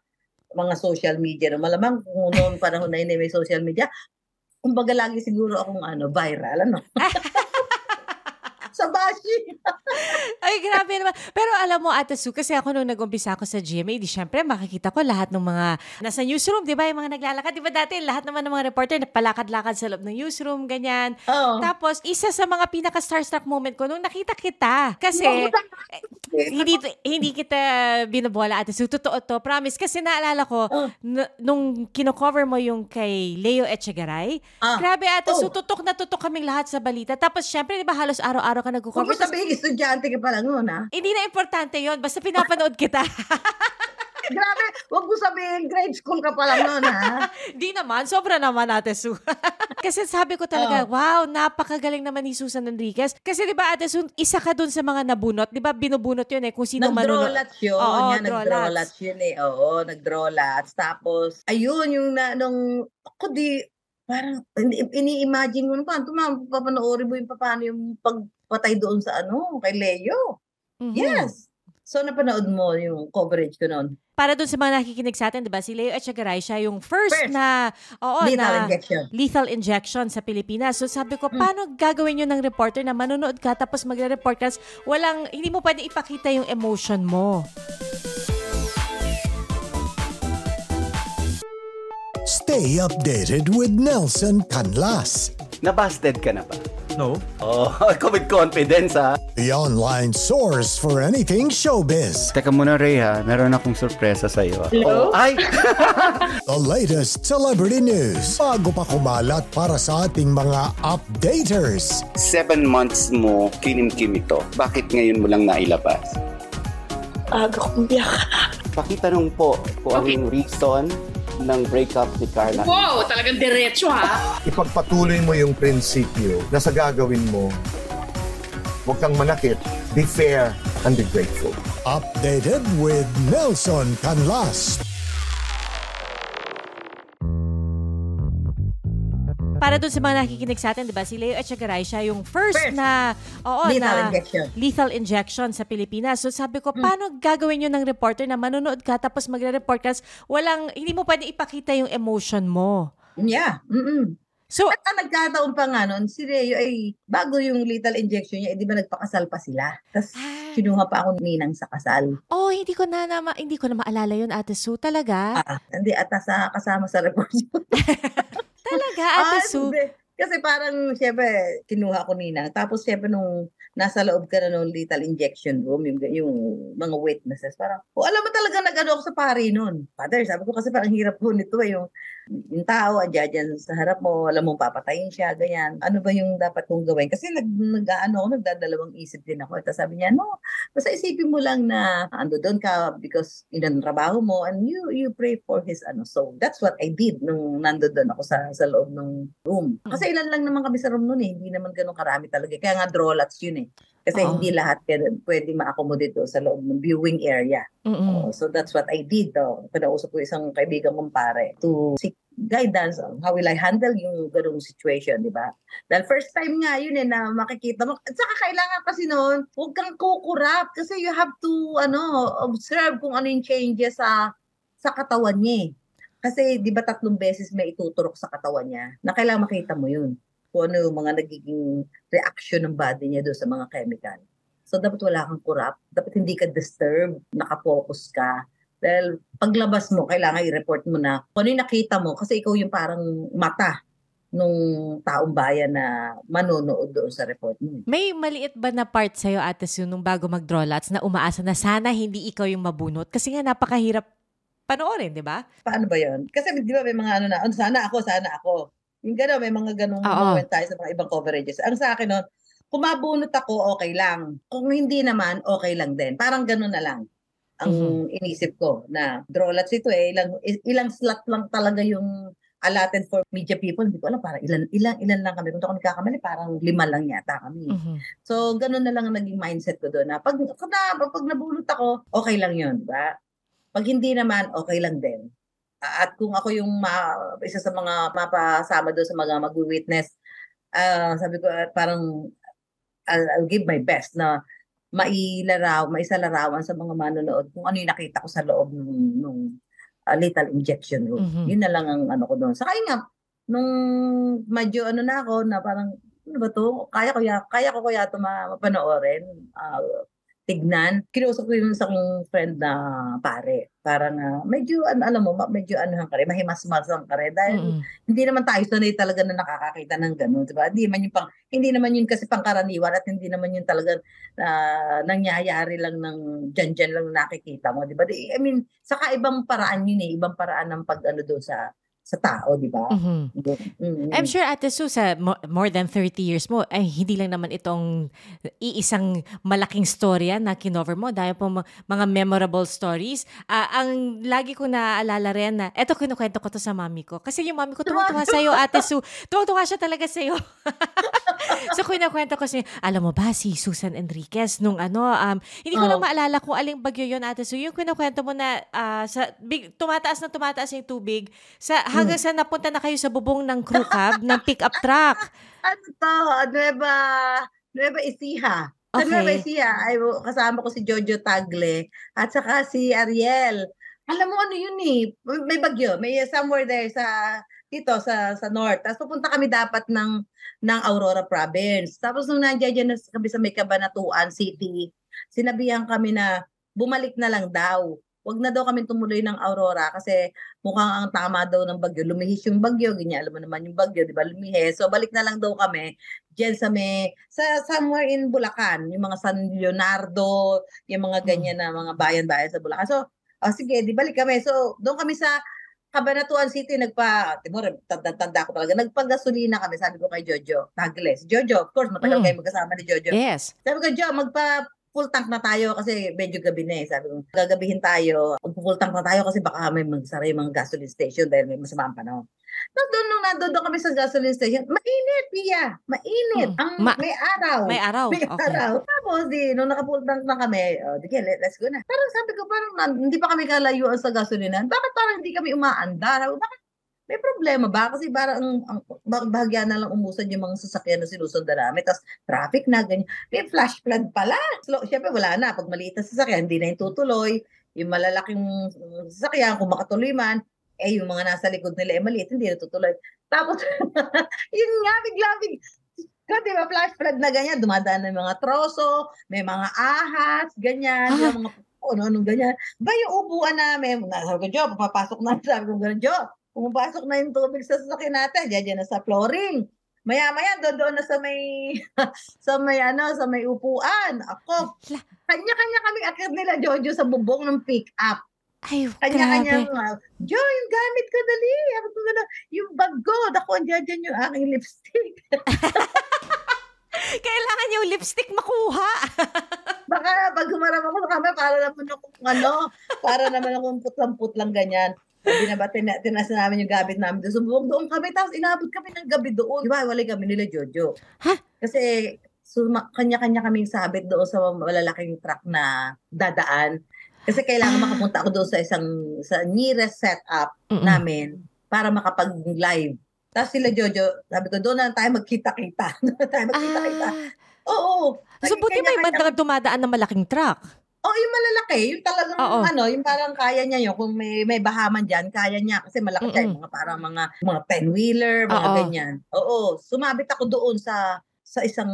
mga social media. No? Malamang kung noong panahon na yun eh, may social media, kumbaga lagi siguro akong ano, viral, ano? sa bashing. Ay, grabe naman. Pero alam mo, Ate Su, kasi ako nung nag-umpisa ako sa GMA, di syempre makikita ko lahat ng mga nasa newsroom, di ba? Yung mga naglalakad. Di ba dati, lahat naman ng mga reporter napalakad-lakad sa loob ng newsroom, ganyan. Oo. Tapos, isa sa mga pinaka-starstruck moment ko nung nakita kita. Kasi, hindi hindi kita binabola ate. So, totoo to. Promise. Kasi naalala ko, Oh. n- nung kino-cover mo yung kay Leo Echegaray, Ah, grabe ate. Oh. tutok na tutok kaming lahat sa balita. Tapos, syempre, di ba, halos araw-araw ka nag-cover. mo sabihin, estudyante ka pa lang noon, ha? Hindi na importante yon Basta pinapanood kita. Grabe, wag mo sabihin, grade school ka pa lang noon, ha? Di naman. Sobra naman, Ate Su. Kasi sabi ko talaga, wow, napakagaling naman ni Susan Enriquez. Kasi di ba, Ate Su, isa ka dun sa mga nabunot. Di ba, binubunot yun eh, kung sino manunod. Nag-drawlats yun. Oo, drawlats. nag-drawlats yun eh. Oo, nag-drawlats. Tapos, ayun, yung na, nung, ako di, parang, ini- ini-imagine mo na paano, tumama, papanoorin mo yung paano yung pagpatay doon sa ano, kay Leo. Mhm. Yes. So, napanood mo yung coverage ko noon. Para doon sa mga nakikinig sa atin, di ba, si Leo Echegaray, siya yung first, First. na, oo, Lethal na injection. lethal injection sa Pilipinas. So sabi ko, Hmm. paano gagawin yun ng reporter na manonood ka tapos magre-report ka, tas walang, hindi mo pwede ipakita yung emotion mo. Stay updated with Nelson Canlas, Nabasted ka na ba? No. Oh, ako with confidence ha. the online source for anything showbiz. Teka muna Ray ha, meron akong sorpresa sa iyo. Hello? Oh, ay! The latest celebrity news bago pa kumalat para sa ating mga updaters. Seven months mo kinim-kim ito. Bakit ngayon mo lang nailabas? Aga kong biyak. Pakitanong po kung ano yung reason ng breakup ni Carla. Wow, talagang diretso ha. Ipagpatuloy mo yung prinsipyo na sa gagawin mo, huwag kang manakit, be fair, and be grateful. Updated with Nelson Canlas. Para doon sa mga nakikinig sa atin, di ba, si Leo Echegaray, siya yung first, First. na, oo, Lethal na injection. lethal injection sa Pilipinas. So sabi Hmm. ko, paano gagawin yun ng reporter na manonood ka tapos magre-report ka, walang, hindi mo pwede ipakita yung emotion mo. Yeah. Mm-mm. So, At ang nagkataon pa nga nun, si Reo ay bago yung lethal injection niya, eh, di ba nagpakasal pa sila? Tapos Ah. kinuha pa ako ninang sa kasal. oh, hindi ko na, na ma- hindi ko na maalala yun, Ate Sue. Talaga? Ah, hindi ata sa kasama sa report. Talaga, Ah, Ate Sue? hindi. Kasi parang, syempre, kinuha ko ninang. Tapos, syempre, nung nasa loob ka na nung lethal injection room, yung, yung mga witnesses, parang, oh, alam mo talaga nag-ano ako sa pari nun. Father, sabi ko kasi parang hirap po nito eh, yung, yung tao, andyan dyan sa harap mo, alam mong papatayin siya, ganyan. Ano ba yung dapat kong gawin? Kasi nag, nag ano, ako, nagdadalawang isip din ako. Tapos sabi niya, no, basta isipin mo lang na ando doon ka because yun ang trabaho mo and you you pray for his ano. So that's what I did nung nando doon ako sa sa loob ng room. Kasi ilan lang naman kami sa room noon eh. Hindi naman ganun karami talaga. Kaya nga drawlats yun eh. Kasi Oo. hindi lahat pwede, ma-accommodate doon sa loob ng viewing area. Mm-mm. Oh, so that's what I did. Oh. Pinausap ko isang kaibigan kong pare to seek guidance on how will I handle yung ganung situation, di ba? Dahil first time nga yun eh na makikita mo. At saka kailangan kasi noon, huwag kang kukurap kasi you have to ano observe kung ano yung changes sa sa katawan niya eh. Kasi di ba tatlong beses may ituturok sa katawan niya na kailangan makita mo yun. Kung ano yung mga nagiging reaction ng body niya doon sa mga chemical. So dapat wala kang kurap, dapat hindi ka disturb, nakapokus ka. Dahil paglabas mo, kailangan i-report mo na kung ano yung nakita mo kasi ikaw yung parang mata nung taong bayan na manonood doon sa report mo. May maliit ba na part sa'yo, Ate Sue, nung bago mag-draw lots na umaasa na sana hindi ikaw yung mabunot? Kasi nga napakahirap panoorin, di ba? Paano ba yon? Kasi di ba may mga ano na, "Oh, sana ako, sana ako. Yung gano'n, may mga ganong Oo. moment tayo sa mga ibang coverages. Ang sa akin nun, kung mabunot ako, okay lang. Kung hindi naman, okay lang din. Parang gano'n na lang ang Mhm. inisip ko na draw lots ito eh. Ilang, ilang slot lang talaga yung allotted for media people. Hindi ko alam, parang ilan, ilan, ilan lang kami. Kung ako nagkakamali, parang lima lang yata kami. Mhm. So, ganun na lang ang naging mindset ko doon na pag, pag, na, pag nabulot ako, okay lang yun, di ba? Pag hindi naman, okay lang din. At kung ako yung ma, isa sa mga mapasama doon sa mga mag-witness, ah, sabi ko, ah, parang I'll, I'll give my best na mailaraw, maisalarawan sa mga manonood kung ano yung nakita ko sa loob nung, nung ah, lethal injection room. Mhm. Yun na lang ang ano ko doon. Saka nga, nung medyo ano na ako, na parang, ano ba to? Kaya ko ya, kaya ko kaya ito ma- mapanoorin, ah, tignan. Kinausap ko yung isang friend na pare. Parang, ah, medyo, ano, alam mo, medyo ano ka rin, mahimas-masang ka rin. Dahil Mm-mm. hindi naman tayo sanay talaga na nakakakita ng gano'n, 'di ba? Hindi naman yung pang hindi naman yun kasi pangkaraniwan at hindi naman yun talaga ah, nangyayari lang ng diyan-diyan lang nakikita mo, 'di ba? Di- I mean, saka ibang paraan yun eh, ibang paraan ng pag ano doon sa sa tao, 'di ba? Mhm. Mm. I'm sure, Ate Sue, sa mo- more than 30 years mo, ay hindi lang naman itong iisang malaking storya na kinover mo. Dahil po mga memorable stories. Ah, ang lagi ko naaalala rin na, eto kinukwento ko to sa mami ko. Kasi yung mami ko, tuwang-tuwa sa'yo, Ate Sue. Tuwang-tuwa siya talaga sa'yo. so, kinukwento ko siya, alam mo ba, si Susan Enriquez, nung ano, um, hindi ko Oh. lang maalala kung aling bagyo yun, Ate Sue. Yung kinukwento mo na ah, sa, big, tumataas na tumataas yung tubig, sa, hanggang sa napunta na kayo sa bubong ng crew cab ng pick-up truck. Ano to? Nueva Nueva Ecija. Okay. may siya, ay, kasama ko si Jojo Tagle at saka si Ariel. Alam mo ano yun eh, may- bagyo, may somewhere there sa dito sa sa north. Tapos pupunta kami dapat ng ng Aurora province. Tapos nung nandiyan na kami sa may Cabanatuan City, sinabihan kami na bumalik na lang daw. Huwag na daw kami tumuloy ng Aurora kasi mukhang ang tama daw ng bagyo. Lumihis yung bagyo, ganyan. Alam mo naman yung bagyo, di ba? Lumihis. So balik na lang daw kami diyan sa may sa somewhere in Bulacan, yung mga San Leonardo, yung mga ganyan na mga bayan-bayan sa Bulacan. So, oh, sige, di balik kami. So, doon kami sa Cabanatuan City nagpa, timor, tanda-tanda ko talaga, nagpagasolina kami, sabi ko kay Jojo, Tagles. Jojo, of course, matagal Mm. kayo magkasama ni Jojo. Yes. Sabi ko, Jo, magpa full tank na tayo kasi medyo gabi na eh. Sabi ko, gagabihin tayo. Full tank na tayo kasi baka may magsara yung mga gasoline station dahil may masama ang panahon. Tapos doon nung nandun doon kami sa gasoline station, mainit, Pia. Mainit. Mm. Ang Ma- may araw. May araw. May Okay. araw. Tapos di, nung naka-full tank na kami, oh, di kaya, let- let's go na. Parang sabi ko, parang hindi pa kami kalayuan sa gasolinan. Bakit parang hindi kami umaandar? Bakit may problema ba? Kasi parang ang, bahagya na lang umusad yung mga sasakyan na sinusundan namin. Tapos traffic na, ganyan. May flash flood pala. Slow, Siyempre wala na. Pag maliit na sasakyan, hindi na yung tutuloy. Yung malalaking sasakyan, kung makatuloy man, eh yung mga nasa likod nila eh maliit, hindi na tutuloy. Tapos, yun nga, bigla, bigla. Kasi ba, flash flood na ganyan, dumadaan na yung mga troso, may mga ahas, ganyan, Ah. yung mga ano, anong ganyan. Ba yung upuan namin, sabi ko, Jo, papapasok na, sabi ko, gano'n, Jo, pumapasok na yung tubig sa sasakyan natin, dyan, dyan na sa flooring. Maya-maya, doon doon na sa may, sa may, ano, sa may upuan. Ako, kanya-kanya kami akit nila, Jojo, sa bubong ng pick-up. Ay, Kanya-kanya, grabe. Jo, yung gamit ko, dali. Sabi ko, gano'n, yung bag ko, ako, andyan dyan yung aking lipstick. Kailangan yung lipstick makuha. Baka pag humarap ako camera, para naman ako, ano, para naman akong putlang-putlang ganyan. Sabi na ba, tina, tinas namin yung gamit namin doon. Sumubok doon kami, tapos inabot kami ng gabi doon. Di ba, walay kami nila Jojo. Ha? Kasi, suma, kanya-kanya kaming sabit doon sa malalaking truck na dadaan. Kasi kailangan Ah. makapunta ako doon sa isang, sa nearest setup Mm-mm. namin para makapag-live. Tapos sila Jojo, sabi ko, doon na tayo magkita-kita. Doon na tayo magkita-kita. Ah. Oo. So, buti may bandang dumadaan ng malaking truck. Oh, yung malalaki, yung talagang Oo. ano, yung parang kaya niya yun. Kung may may bahaman diyan, kaya niya kasi malaki siya, yung mga parang mga mga 10-wheeler, mga Oo. ganyan. Oo, sumabit ako doon sa sa isang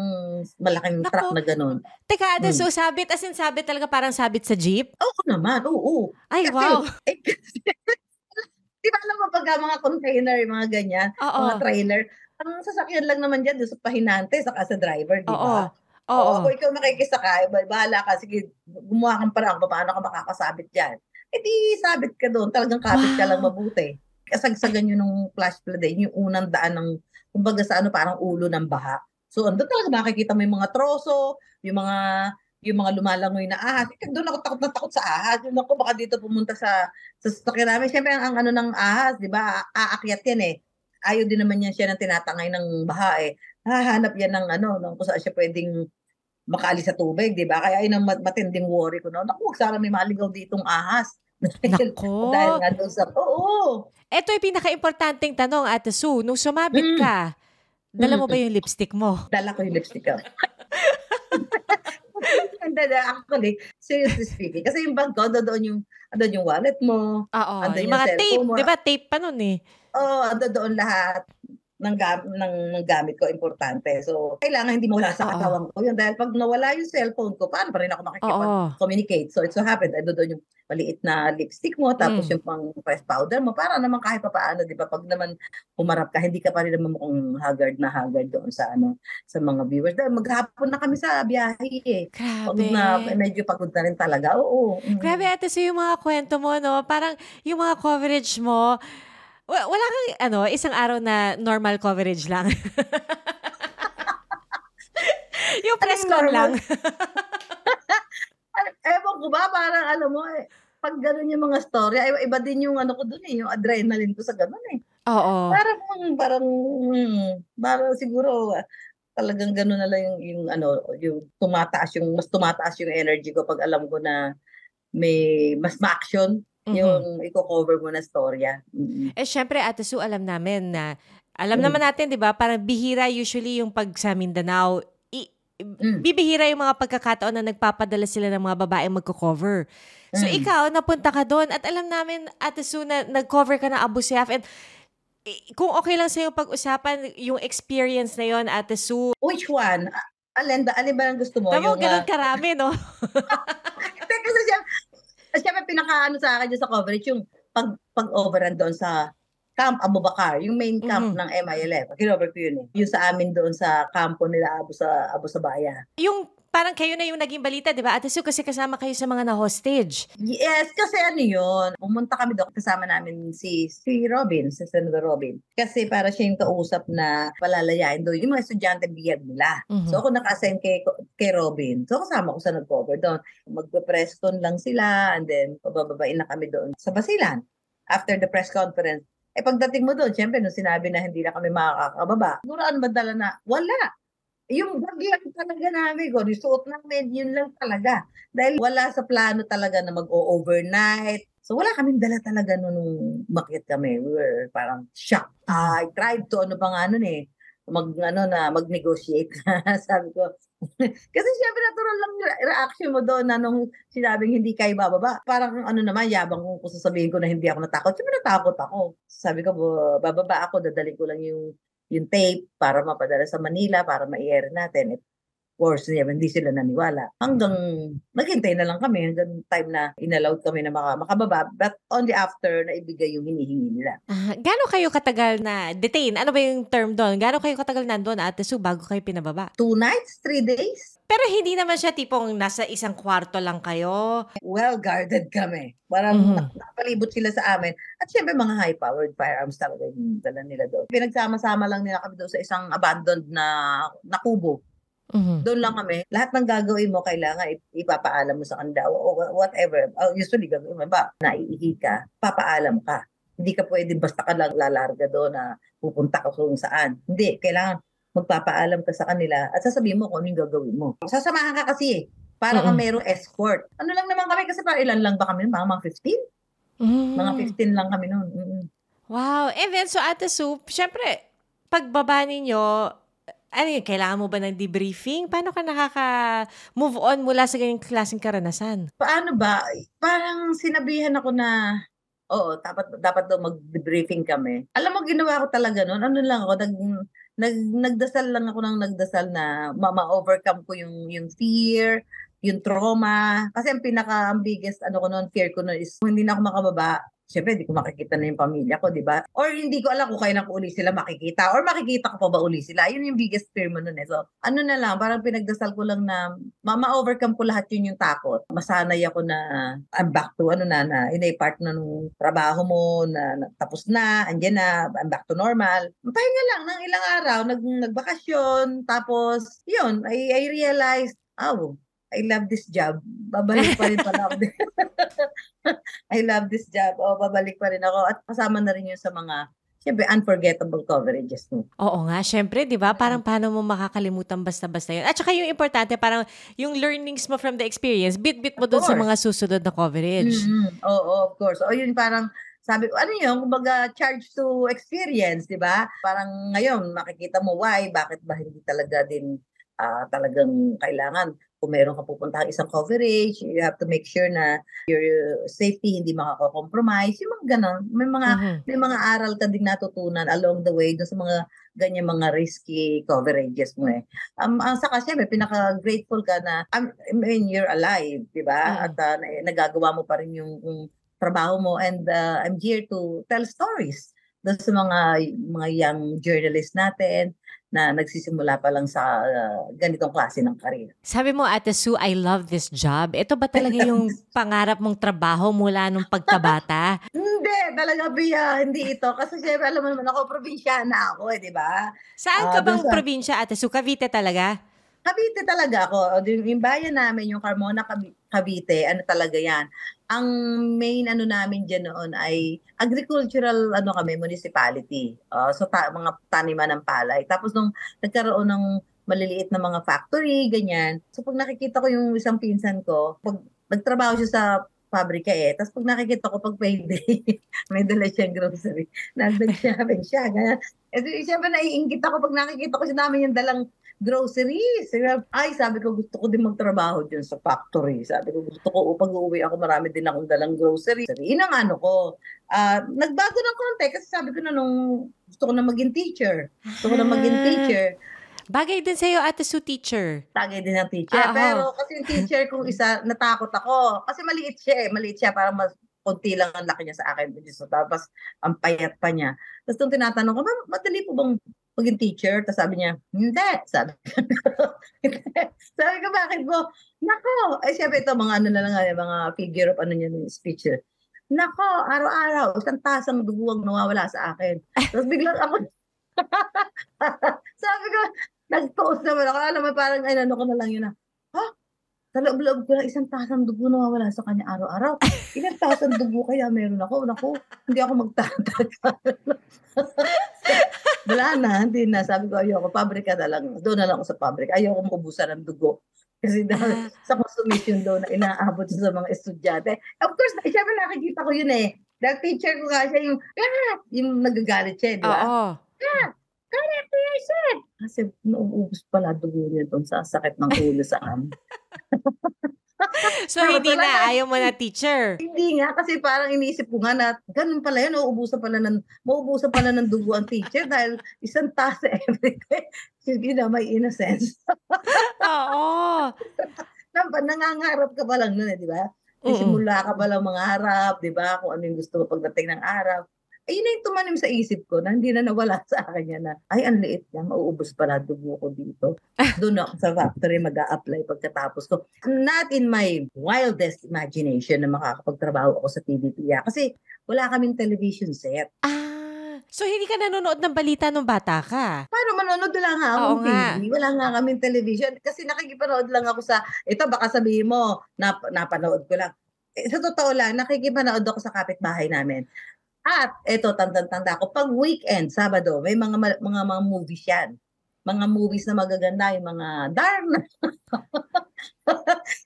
malaking Naku. truck na ganun. Teka, Ate Hmm. Sue, sabit, as in sabit talaga parang sabit sa jeep? Oo naman, oo. Ay, Kasi, wow. eh, kasi, di ba alam mo pag mga container, yung mga ganyan, Oo. mga trailer, ang sasakyan lang naman dyan doon sa pahinante, saka sa driver, di Oo. ba? Oo. Oo, kung ikaw makikisakay, ba- bahala ka, sige, gumawa kang parang paano ka makakasabit dyan. Eh di, sabit ka doon, talagang kapit ka lang Wow. mabuti. Kasagsagan yun ng flash flood eh, yung unang daan ng, kumbaga sa ano, parang ulo ng baha. So, andun talaga makikita mo yung mga troso, yung mga yung mga lumalangoy na ahas. Eh, doon ako takot na takot sa ahas. Doon ako baka dito pumunta sa sa sasakyan namin. Siyempre, ang, ang ano ng ahas, di ba, aakyat yan eh. Ayaw din naman yan siya ng tinatangay ng baha eh. Hahanap yan ng ano, ng kung saan siya pwedeng makaalis sa tubig, di ba? Kaya yun ang mat- matinding worry ko noon. Naku, wag sana may maligaw ditong ahas. Nako. dahil nga doon sa, oo. Ito yung pinaka-importanting tanong, Ate Sue. Nung sumabit Mm. ka, dala mo Mm. ba yung lipstick mo? Dala ko yung lipstick ko. Hindi, hindi, actually, seriously speaking. Kasi yung bag ko, doon yung, doon yung wallet mo. Oo. Yung yung mga tape, mo. di ba? Tape pa nun eh. Oo, ando doon lahat ng, gam- ng, ng gamit ko, importante. So, kailangan hindi mawala sa katawan ko yun. Dahil pag nawala yung cellphone ko, paano pa rin ako makikipag-communicate? So, it so happened, ando doon yung maliit na lipstick mo, tapos Mm. yung pang press powder mo, para naman kahit pa paano, di ba? Pag naman humarap ka, hindi ka pa rin naman mukhang haggard na haggard doon sa ano sa mga viewers. Dahil maghapon na kami sa biyahe eh. Pagod Grabe. na, medyo pagod na rin talaga. Oo. mm. Grabe, Ate Sue, yung mga kwento mo, no? Parang yung mga coverage mo, wa- wala kang, ano, isang araw na normal coverage lang. yung press con lang. Ewan ko ba, parang alam mo, eh, pag gano'n yung mga story, ay, iba din yung ano ko dun eh, yung adrenaline ko sa gano'n eh. Oo. Parang, parang, hmm, parang siguro, talagang gano'n na lang yung, yung ano, yung tumataas yung, mas tumataas yung energy ko pag alam ko na may mas ma-action Mhm. yung i-cover mo na storya. Mm. Eh, syempre, Ate Sue, alam namin na, alam Mm. naman natin, di ba, parang bihira usually yung pag sa Mindanao, i- Mm. bibihira yung mga pagkakataon na nagpapadala sila ng mga babaeng magko-cover. So Mm. ikaw, napunta ka doon at alam namin, Ate Sue, na nag-cover ka ng Abu Sayyaf and eh, kung okay lang sa'yo pag-usapan yung experience na yon Ate Sue. Which one? A- Alin ba, ang gusto mo? Tama, Yung, ganun ah, karami, no? Hindi, kasi siya, siyempre pinaka-ano sa akin sa coverage, yung pag, pag-overrun doon sa Camp Abu Bakar, yung main camp Mhm. ng MILF. Kinover ko yun eh. Yung sa amin doon sa kampo nila Abu sa Abu Sabaya. Yung parang kayo na yung naging balita, di ba? Ate Sue, kasi kasama kayo sa mga na-hostage. Yes, kasi ano yun, pumunta kami doon, kasama namin si, si Robin, si Senator Robin. Kasi para siya yung kausap na palalayain doon, yung mga estudyante biyag nila. Mhm. So ako naka-assign kay, kay Robin. So kasama ko sa nag-cover doon. Magpe-press con lang sila and then pabababain na kami doon sa Basilan. After the press conference, eh pagdating mo doon, syempre nung sinabi na hindi na kami makakababa, siguro ano ba dala na? Wala. Yung bag lang talaga namin ko, suot namin, yun lang talaga. Dahil wala sa plano talaga na mag-overnight. So wala kaming dala talaga nung, nung makit kami. We were parang shocked. I tried to ano pa nga nun eh, mag ano na mag-negotiate sabi ko kasi syempre natural lang yung re- reaction mo doon na nung sinabing hindi kayo bababa parang ano naman yabang kung, sasabihin ko na hindi ako natakot syempre natakot ako sabi ko "Bo- bababa ako dadalhin ko lang yung yung tape para mapadala sa Manila para ma-air natin course yeah, hindi sila naniwala hanggang naghintay na lang kami hanggang time na inallowed kami na maka, makababa but only after na ibigay yung hinihingi nila Ah, gaano kayo katagal na detain? Ano ba yung term doon? Gaano kayo katagal nandun, Ate Sue, bago kayo pinababa? two nights three days Pero hindi naman siya tipong nasa isang kwarto lang kayo. well guarded kami. Parang Mhm. nak- nakapalibot sila sa amin. At syempre mga high-powered firearms talaga yung dala nila doon. Pinagsama-sama lang nila kami doon sa isang abandoned na, na kubo. Mhm. Doon lang kami. Lahat ng gagawin mo, kailangan ip- ipapaalam mo sa kanila o, whatever. Oh, usually, gagawin mo ba? Naiihi ka, papaalam ka. Hindi ka pwede basta ka lang lalarga doon na pupunta ka kung saan. Hindi, kailangan magpapaalam ka sa kanila at sasabihin mo kung ano yung gagawin mo. Sasamahan ka kasi eh. Para Mm-mm. kang merong escort. Ano lang naman kami kasi para ilan lang ba kami? Mga, mga 15? Mm. Mga 15 lang kami noon. Mm-mm. Wow. And then, so Ate Sue, syempre, pagbaba ninyo, ano yun, kailangan mo ba ng debriefing? Paano ka nakaka-move on mula sa ganyang klaseng karanasan? Paano ba? Parang sinabihan ako na, oo, dapat, dapat daw mag-debriefing kami. Alam mo, ginawa ko talaga noon. Ano lang ako, nag, nag, nagdasal lang ako ng nagdasal na ma- ma-overcome ko yung, yung fear, yung trauma. Kasi ang pinaka, ang biggest, ano ko noon, fear ko noon is, hindi na ako makababa, Siyempre, hindi ko makikita na yung pamilya ko, di ba? Or hindi ko alam kung kailan ko uli sila makikita. Or makikita ko pa ba uli sila. Yun yung biggest fear mo nun eh. So, ano na lang, parang pinagdasal ko lang na ma- ma-overcome ko lahat yun yung takot. Masanay ako na I'm back to ano na, na in a part na nung trabaho mo, na, na tapos na, andyan na, I'm back to normal. Pahinga lang ng ilang araw, nag, nagbakasyon, tapos, yun, I, I realized, oh, I love this job. Babalik pa rin pala ako. I love this job. Oh, babalik pa rin ako. At kasama na rin yun sa mga, syempre, unforgettable coverages mo. Oo nga, syempre, di ba? Parang paano mo makakalimutan basta-basta yun. At saka yung importante, parang yung learnings mo from the experience, bit-bit mo dun sa mga susunod na coverage. Mhm. Oo, of course. O yun parang, sabi ko, ano yun, kumbaga charge to experience, di ba? Parang ngayon, makikita mo why, bakit ba hindi talaga din ah, talagang kailangan kung meron ka pupunta isang coverage, you have to make sure na your safety hindi makako-compromise. Yung mga ganon. May mga Mhm. may mga aral ka din natutunan along the way dun sa mga ganyan mga risky coverages mo eh. Um, ang saka syempre, pinaka-grateful ka na, um, I mean, you're alive, di ba? Mm. At uh, na- nagagawa mo pa rin yung, yung trabaho mo and uh, I'm here to tell stories dun sa mga mga young journalists natin na nagsisimula pa lang sa uh, ganitong klase ng karir. Sabi mo, Ate Sue, I love this job. Ito ba talaga yung pangarap mong trabaho mula nung pagkabata? Hindi, talaga Bia, hindi ito. Kasi syempre, alam mo naman ako, probinsyana ako eh, di ba? Saan Ah, ka bang dun sa- probinsya, Ate Sue? Cavite talaga? Cavite talaga ako. Yung, bayan namin, yung Carmona, Cavi- Cavite, ano talaga yan. Ang main ano namin dyan noon ay agricultural ano kami, municipality. Uh, so ta- mga taniman ng palay. Tapos nung nagkaroon ng maliliit na mga factory, ganyan. So pag nakikita ko yung isang pinsan ko, pag nagtrabaho siya sa pabrika eh. Tapos pag nakikita ko pag payday, may dala siyang grocery. Siya, ben siya, ganyan. Eh, siyempre naiingit ako pag nakikita ko siya namin yung dalang groceries. Sabi Ay, sabi ko, gusto ko din magtrabaho dyan sa factory. Sabi ko, gusto ko, pag uuwi ako, marami din akong dalang groceries. Sabi, yun ang ano ko. Ah, nagbago ng konti kasi sabi ko na nung gusto ko na maging teacher. Gusto ko na maging Ah. teacher. Bagay din sa'yo, Ate Sue teacher. Tagay din ang teacher. Ah. Pero kasi yung teacher kong isa, natakot ako. Kasi maliit siya eh. Maliit siya, parang mas konti lang ang laki niya sa akin. So, tapos, ang payat pa niya. Tapos nung tinatanong ko, madali po bang maging teacher? Tapos sabi niya, hindi. Sabi ko, sabi ko, bakit po? Nako. Eh, syempre ito, mga ano na lang, eh, mga figure of ano niya, yung speech. eh. Nako, araw-araw, isang tasang dugo ang nawawala sa akin. Tapos biglang ako, sabi ko, nag-post naman ako. Alam mo, parang ay, ano ko na lang yun na, ha? Sa loob-loob ko lang, isang tasang dugo nawawala sa kanya araw-araw. Ilang tasang dugo kaya meron ako? Naku, hindi ako magtatagal. Wala na, hindi na. Sabi ko, ayoko, pabrika na lang. Doon na lang ako sa pabrika. Ayoko maubusan ng dugo. Kasi dahil sa consumption doon na inaabot sa mga estudyante. Of course, syempre nakikita ko yun eh. Dahil teacher ko nga siya yung, ah, yung nagagalit siya, di ba? Oo. Correct, teacher! Kasi nauubos pala dugo niya doon sa sakit ng ulo sa amin. So, Pero hindi na. talaga- Ayaw mo na teacher. Hindi nga, kasi parang iniisip ko nga na, ganun pala yun, nauubusan pala ng, mauubusan pala ng dugo ang teacher dahil isang tasa everyday. Sige na, may innocence. Oo. Nang- nangangarap ka pa lang nun eh, di ba? Simula ka pa lang mangarap, di ba? Kung ano yung gusto mo pagdating ng araw. Ayun na yung tumanim sa isip ko na hindi na nawala sa akin yan na, ay, ang liit niya, mauubos pala dugo ko dito. Doon ako sa factory mag apply pagkatapos ko. Not in my wildest imagination na makakapagtrabaho ako sa TVP. Kasi wala kaming television set. Ah. So, hindi ka nanonood ng balita nung bata ka? Paano manonood lang nga Oo akong nga. TV? Wala nga kaming television. Kasi nakikipanood lang ako sa, ito baka sabihin mo, nap, napanood ko lang. Eh, sa totoo lang, nakikipanood ako sa kapitbahay namin. At ito, tanda-tanda ko, pag weekend, Sabado, may mga ma- mga mga movies yan. Mga movies na magaganda, yung mga Darna.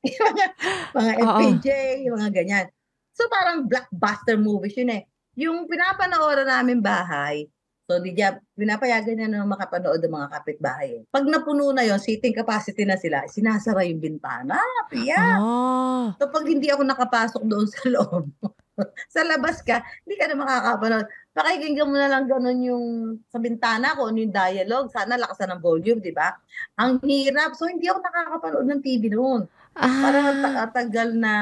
yung mga, mga. FPJ, yung mga ganyan. So parang blockbuster movies yun eh. Yung pinapanooran namin bahay, So, di niya, pinapayagan niya na makapanood ng mga kapitbahay. eh. Pag napuno na yon seating capacity na sila, sinasara yung bintana. Pia. Oh. So, pag hindi ako nakapasok doon sa loob, sa labas ka, hindi ka na makakapanood. Pakikinggan mo na lang ganun yung sa bintana ko, ano yung dialogue. Sana lakasan ng volume, di ba? Ang hirap. So, hindi ako nakakapanood ng TV noon. Parang Ah. ta- tagal na,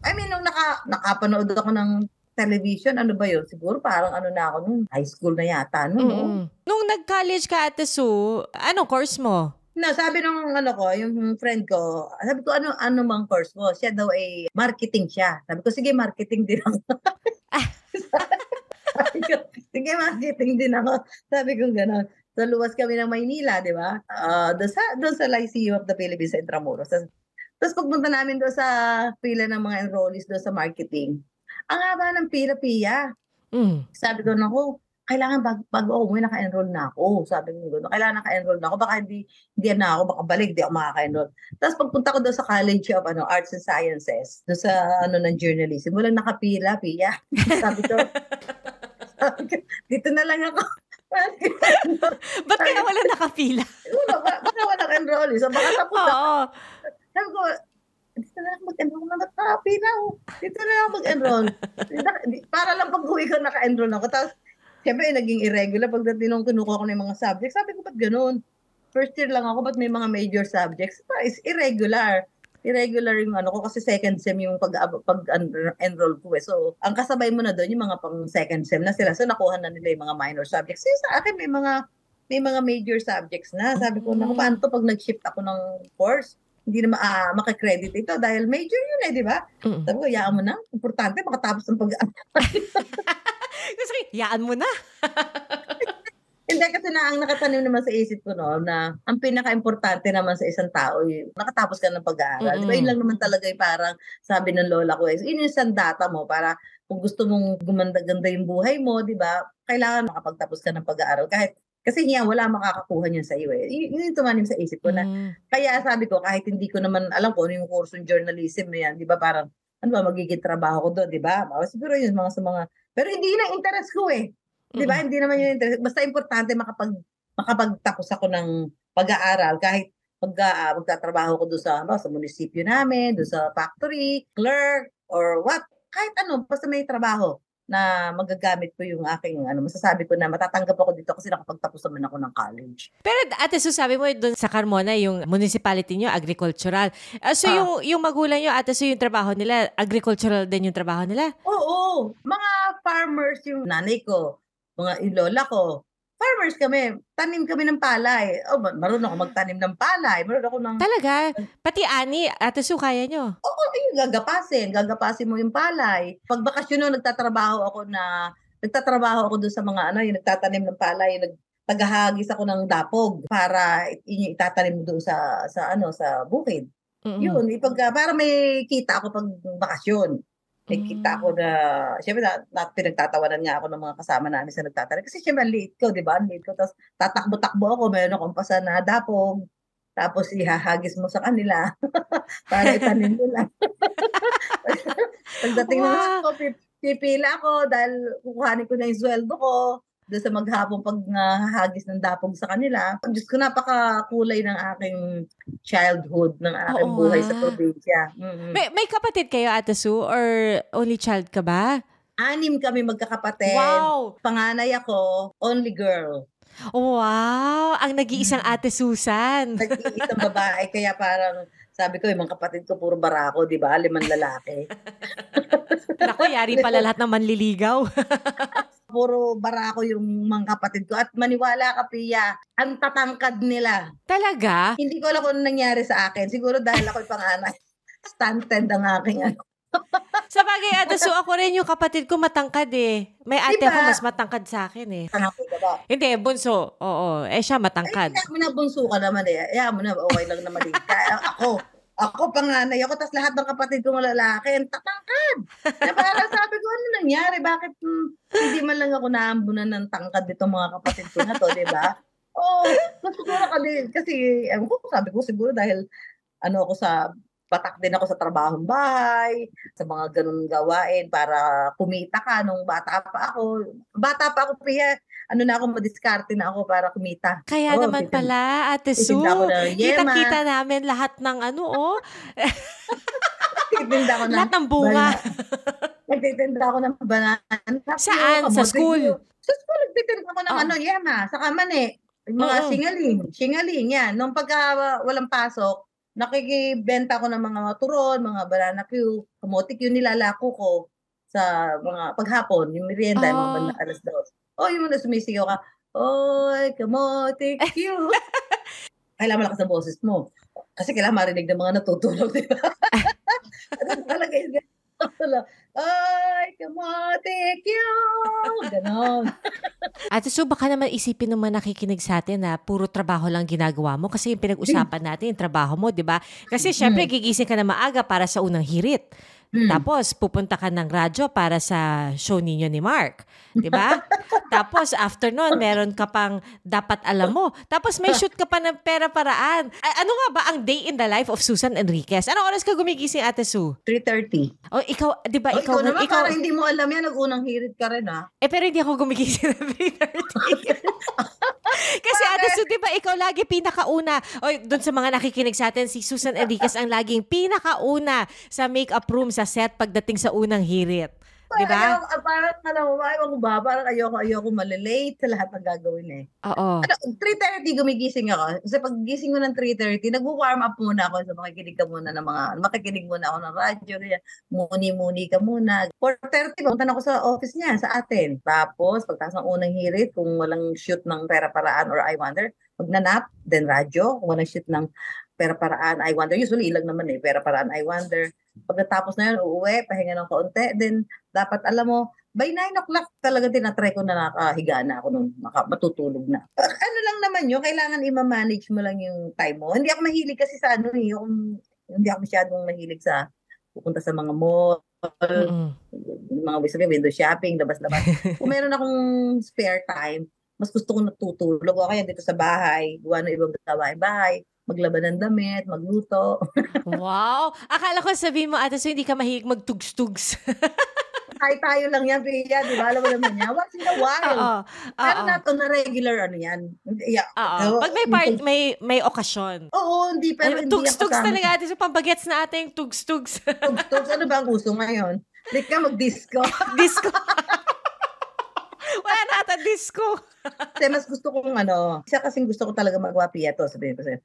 I mean, nung naka, nakapanood ako ng television, ano ba yun? Siguro parang ano na ako nung high school na yata. No, no? Mm-mm. Nung nag-college ka, Ate Sue, anong course mo? Na, sabi nung ano ko, yung friend ko, sabi ko, ano ano mang course mo? Siya daw ay marketing siya. Sabi ko, sige, marketing din ako. sabi ko, sige, marketing din ako. Sabi ko gano'n. So, luwas kami ng Maynila, di ba? Ah, doon sa, doon sa Lyceum of the Philippines sa Intramuros. Tapos, tapos pagpunta namin doon sa pila ng mga enrollees doon sa marketing, ang haba ng pila-piya. Mm. Sabi ko, naku, kailangan bag, bago ako umuwi, naka-enroll na ako. Sabi ko, gano'n, kailangan naka-enroll na ako. Baka hindi, hindi na ako, baka balik, hindi ako makaka-enroll. Tapos pagpunta ko doon sa College of ano, Arts and Sciences, doon sa ano ng journalism, walang nakapila, piya. sabi ko, sabi ko, dito na lang ako. Ba't kaya wala nakapila? Wala, baka walang enroll. So baka tapos na. Oo. Sabi ko, dito na lang mag-enroll na nakapila ako. Dito na lang mag-enroll. Di- di- Para lang pag uwi ko naka-enroll ako. Tapos, Siyempre, naging irregular pagdating nung kinukuha ko ng mga subjects. Sabi ko, ba't ganun? First year lang ako, ba't may mga major subjects? Is irregular. Irregular yung ano ko kasi second sem yung pag, pag enroll ko eh. So, ang kasabay mo na doon yung mga pang second sem na sila. So, nakuha na nila yung mga minor subjects. Eh, sa akin, may mga may mga major subjects na. Sabi ko, naku, paano to pag nag-shift ako ng course? Hindi na ma- ah, makakredit ito dahil major yun eh, di ba? Mm. Sabi ko, yaan mo na. Importante, makatapos ng pag Kasi, yaan mo na. Hindi kasi na ang nakatanim naman sa isip ko no na ang pinaka-importante naman sa isang tao yung nakatapos ka ng pag-aaral. Di ba? Yun lang naman talaga yung parang sabi ng lola ko, eh, yun yung sandata mo para kung gusto mong gumanda-ganda yung buhay mo, di ba? Kailangan makapagtapos ka ng pag-aaral kahit kasi niya wala makakakuha niyan sa iyo eh. Yun yung tumanim sa isip ko na Mm. kaya sabi ko kahit hindi ko naman alam kung ano yung kursong journalism na yan, di ba? Parang ano ba magiging trabaho ko doon, di ba? Siguro yun mga sa mga pero hindi na interest ko eh. Di ba? Hindi naman yung interest. Basta importante makapag makapagtapos ako ng pag-aaral kahit pag uh, magtatrabaho ko doon sa ano, sa munisipyo namin, doon sa factory, clerk or what, kahit ano, basta may trabaho na magagamit ko yung aking ano masasabi ko na matatanggap ako dito kasi nakapagtapos naman ako ng college. Pero ate so sabi mo doon sa Carmona yung municipality niyo agricultural. Uh, so Ah. yung yung magulang niyo ate so yung trabaho nila agricultural din yung trabaho nila. Oo, mga farmers yung nanay ko, mga ilola ko. Farmers kami, tanim kami ng palay. Oh, ma- marunong ako magtanim ng palay. Marunong ako ng Talaga? Pati ani ate so kaya niyo. Oo, ayun, gagapasin. Gagapasin mo yung palay. Pag bakasyon nun, nagtatrabaho ako na, nagtatrabaho ako doon sa mga ano, yung nagtatanim ng palay, yung nag, tagahagis ako ng dapog para yung itatanim mo doon sa, sa ano, sa bukid. Mm-mm. Yun, ipag, para may kita ako pag bakasyon. May kita ako na, syempre, na, na, pinagtatawanan nga ako ng mga kasama namin sa nagtatanim. Kasi syempre, late ko, di ba? Late ko. Tapos tatakbo-takbo ako, mayroon akong pasa na dapog. Tapos ihahagis mo sa kanila para itanim nila. Pagdating Wow. ako, pi- pipila ako dahil kukuhanin ko na yung sweldo ko doon sa maghapong pag nahahagis ng dapog sa kanila. Diyos ko, napakakulay ng aking childhood, ng aking Oo buhay sa probinsya. Mm-mm. May, may kapatid kayo ate Sue or only child ka ba? Anim kami magkakapatid. Wow! Panganay ako, only girl. Wow! Ang nag-iisang ate Susan. Nag-iisang babae, kaya parang sabi ko, yung mga kapatid ko puro barako, di ba? Limang lalaki. Naku, yari pala lahat ng manliligaw. Puro barako yung mga kapatid ko. At maniwala ka, Pia, ang tatangkad nila. Talaga? Hindi ko alam kung ano nangyari sa akin. Siguro dahil ako'y panganay. Stunted ang aking ano. Sa bagay, ate Sue, ako rin yung kapatid ko matangkad eh. May ate Diba? ako mas matangkad sa akin eh. Tanakot ka ba? Hindi, bunso. Oo. Eh, siya matangkad. Ay, kaya mo na bunso ka naman eh. Kaya mo na, okay lang naman eh. Kaya ako, ako panganay ako, tapos lahat ng kapatid ko mga lalaki, ang tatangkad. Na parang sabi ko, ano nangyari? Bakit hmm, hindi man lang ako naambunan ng tangkad dito mga kapatid ko na to, di ba? Oo, oh, siguro kasi, kasi, ewan ko, sabi ko siguro dahil ano ako sa batak din ako sa trabahong bahay, sa mga ganun gawain para kumita ka nung bata pa ako. Bata pa ako, Priya, ano na ako, madiskarte na ako para kumita. Kaya Oo, naman titinda- pala, ate Sue. Kita-kita namin lahat ng ano, oh. Nagtitinda ako ng lahat ng bunga. Nagtitinda ako ng banana. Saan? Sa school? Sa school, nagtitinda ako ng Oo. ano, yema, sa kamane. Yung mga Oo. singaling. Singaling, yan. Nung pagka walang pasok, nakikibenta ko ng mga turon, mga banana Q, kamote Q, nilalako ko sa mga paghapon, yung merienda, yung mga Ah. alas dos. O, yung mga sumisigaw ka, Oy, kamote Q. kailangan malakas ang boses mo. Kasi kailangan marinig ng mga natutulog, di ba? Talaga yung gano'n? Ay, kamote Q! Ganon. Ate Sue, baka naman isipin ng mga nakikinig sa atin na puro trabaho lang ginagawa mo kasi yung pinag-usapan natin yung trabaho mo, di ba? Kasi syempre gigising ka na maaga para sa unang hirit. Hmm. Tapos pupunta ka ng radyo para sa show ninyo ni Mark, 'di ba? Tapos after nun, meron ka pang dapat alam mo. Tapos may shoot ka pa ng pera paraan. A- ano nga ba ang day in the life of Susan Enriquez? Anong oras ka gumigising, Ate Sue? 3.30. O ikaw, 'di ba Oh, ikaw, ikaw, naman, ikaw parang hindi mo alam yan. Nag-unang hirit ka rin, ah. eh pero hindi ako gumigising ng 3:30. Kasi Ate Sue, 'di ba ikaw lagi pinakauna. O doon sa mga nakikinig sa atin, si Susan Enriquez ang laging pinakauna sa makeup room sa set pagdating sa unang hirit. 'Di ba? Ah, parang, alam mo, ayaw ko ba? Parang ayoko, ayoko malilate sa lahat ng gagawin eh. Oo. Ano, 3.30 gumigising ako. Kasi pag gising ko ng 3.30, nag-warm up muna ako. So makikinig ka muna ng mga, makikinig muna ako ng radyo. Kaya muni-muni ka muna. 4.30, pumunta ako sa office niya, sa atin. Tapos, pagtas ng unang hirit, kung walang shoot ng pera paraan or I wonder, magnanap, then radyo. Kung walang shoot ng pera paraan, I wonder. Usually, ilang naman eh, pera paraan, I wonder. Pagkatapos na yun, uuwi, pahinga ng kaunti. Then, dapat alam mo, by 9 o'clock talaga tinatry ko na nakahiga na ako nung maka, matutulog na. Ano lang naman yun, kailangan i-manage mo lang yung time mo. Hindi ako mahilig kasi sa ano eh, yung, hindi ako masyadong mahilig sa pupunta sa mga mall, yung mga sabi, window shopping, labas-labas. Kung meron akong spare time, mas gusto ko natutulog o kaya dito sa bahay, gawa ng ibang gawain bahay, maglaban ng damit, magluto. Wow! Akala ko sabihin mo, Ate Sue, hindi ka mahilig magtugs-tugs. tayo lang yan, Pia, di ba? Alam mo naman yan. Once in a while. Oo. Pero not on a regular, ano yan. Yeah. Oo. Pag may part, may may okasyon. Oo, hindi, pero hindi tugs-tugs talaga ate. So, pambagets na ating tugs-tugs. Tugs-tugs, ano ba ang uso ngayon? Hindi ka mag-disco. disco. Wala na ata disco. Kasi mas gusto kong ano, isa kasing gusto ko talaga magwapi ito, sabihin ko sa'yo.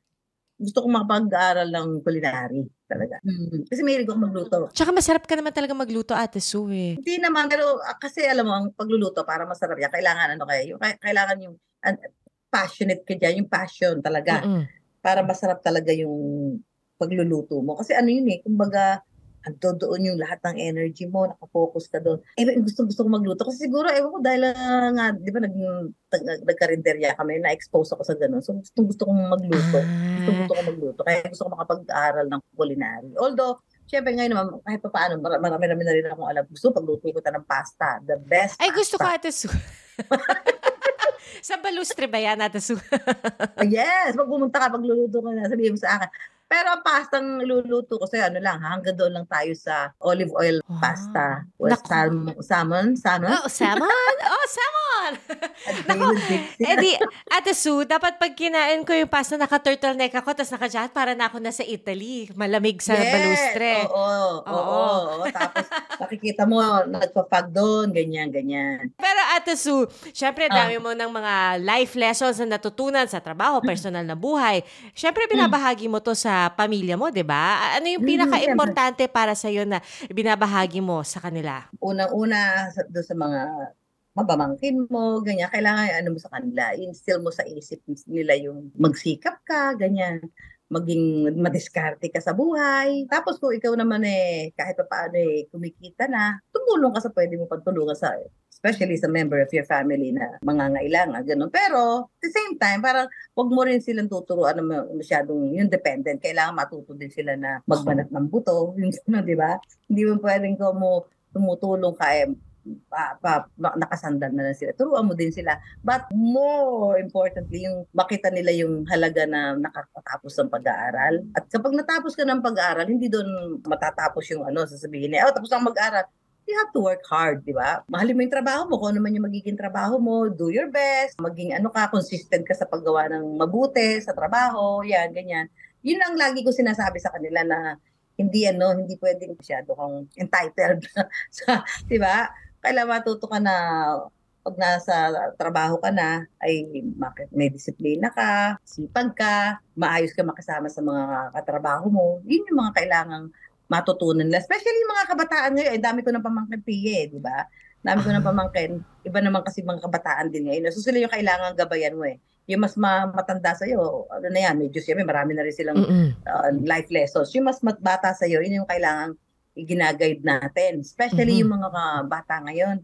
Gusto kong makapag-aaral ng culinary talaga. Mm. Kasi mahilig ako magluto. Tsaka masarap ka naman talaga magluto, Ate Sue. eh. Hindi naman, pero ah, kasi alam mo, ang pagluluto para masarap yan, kailangan ano kaya, yung, kai- kailangan yung an- passionate ka dyan, yung passion talaga. Mm-mm. Para masarap talaga yung pagluluto mo. Kasi ano yun eh, kumbaga, ando doon yung lahat ng energy mo, nakafocus ka doon. Eh, gusto gusto ko magluto. Kasi siguro, ewan ko, dahil ah, nga, di ba, nag, nag, nagkarinderya kami, na-expose ako sa ganun. So, gusto, gusto kong magluto. Gusto, Ah. gusto ko magluto. Kaya gusto ko makapag-aral ng culinary. Although, syempre ngayon naman, kahit pa paano, mar- marami-rami na rin akong alam. Gusto pagluto ko ta ng pasta. The best Ay, gusto ko, pasta. Ate Sue. Sa balustre ba yan, Ate Sue? Yes, pag pumunta ka, pagluluto ko na, sabihin mo sa akin. Pero ang pastang luluto ko sa'yo, ano lang, ha, hanggang doon lang tayo sa olive oil Wow. pasta. Or Naku. salmon, salmon, salmon. Oh, salmon! Oh, salmon! Naku. Dixie. Eh Ate Sue, dapat pag kinain ko yung pasta, naka-turtleneck ako, tapos naka para na ako nasa Italy. Malamig sa Yes, balustre. Oo, oo, Oo. oo. Tapos makikita mo, nagpa-fag doon, ganyan, ganyan. Pero Ate Sue, syempre dami mo ng mga life lessons na natutunan sa trabaho, personal na buhay. Syempre binabahagi mo to sa pamilya mo, 'di ba? Ano yung Mm, pinaka-importante para sa iyo na binabahagi mo sa kanila? Unang-una, sa, doon sa mga mabamangkin mo, ganyan, kailangan ano mo sa kanila, instill mo sa isip nila yung magsikap ka, ganyan maging madiskarte ka sa buhay. Tapos kung ikaw naman eh, kahit pa paano eh, kumikita na, tumulong ka sa pwede mo pagtulungan sa, especially sa member of your family na mangangailangan, ganun. Pero, at the same time, parang wag mo rin silang tuturuan na ma- masyadong yung dependent. Kailangan matuto din sila na magbanat ng buto, yung gano'n, di ba? Hindi mo pwedeng ko mo tumutulong ka eh, pa, pa, nakasandal na lang sila. Turuan mo din sila. But more importantly, yung makita nila yung halaga na nakakatapos ng pag-aaral. At kapag natapos ka ng pag-aaral, hindi doon matatapos yung ano, sasabihin niya, oh, tapos ang mag-aaral. You have to work hard, di ba? Mahalin mo yung trabaho mo, kung ano man yung magiging trabaho mo, do your best, maging ano ka, consistent ka sa paggawa ng mabuti sa trabaho, yan, ganyan. Yun ang lagi ko sinasabi sa kanila na hindi ano, hindi pwedeng masyado kang entitled sa, di ba? Kailangan matuto ka na pag nasa trabaho ka na, ay may disiplina ka, sipag ka, maayos ka makasama sa mga katrabaho mo. Yun yung mga kailangang matutunan nila. Especially yung mga kabataan ngayon, eh, dami ko ng pamangkin PA, di ba? Dami ko ng pamangkin. Iba naman kasi mga kabataan din ngayon. So sila yung kailangan gabayan mo eh. Yung mas ma- matanda sa'yo, ano na yan, medyo siya, marami na rin silang uh, life lessons. Yung mas bata sa iyo, yun yung kailangang i-guide natin. Especially Mhm. yung mga bata ngayon.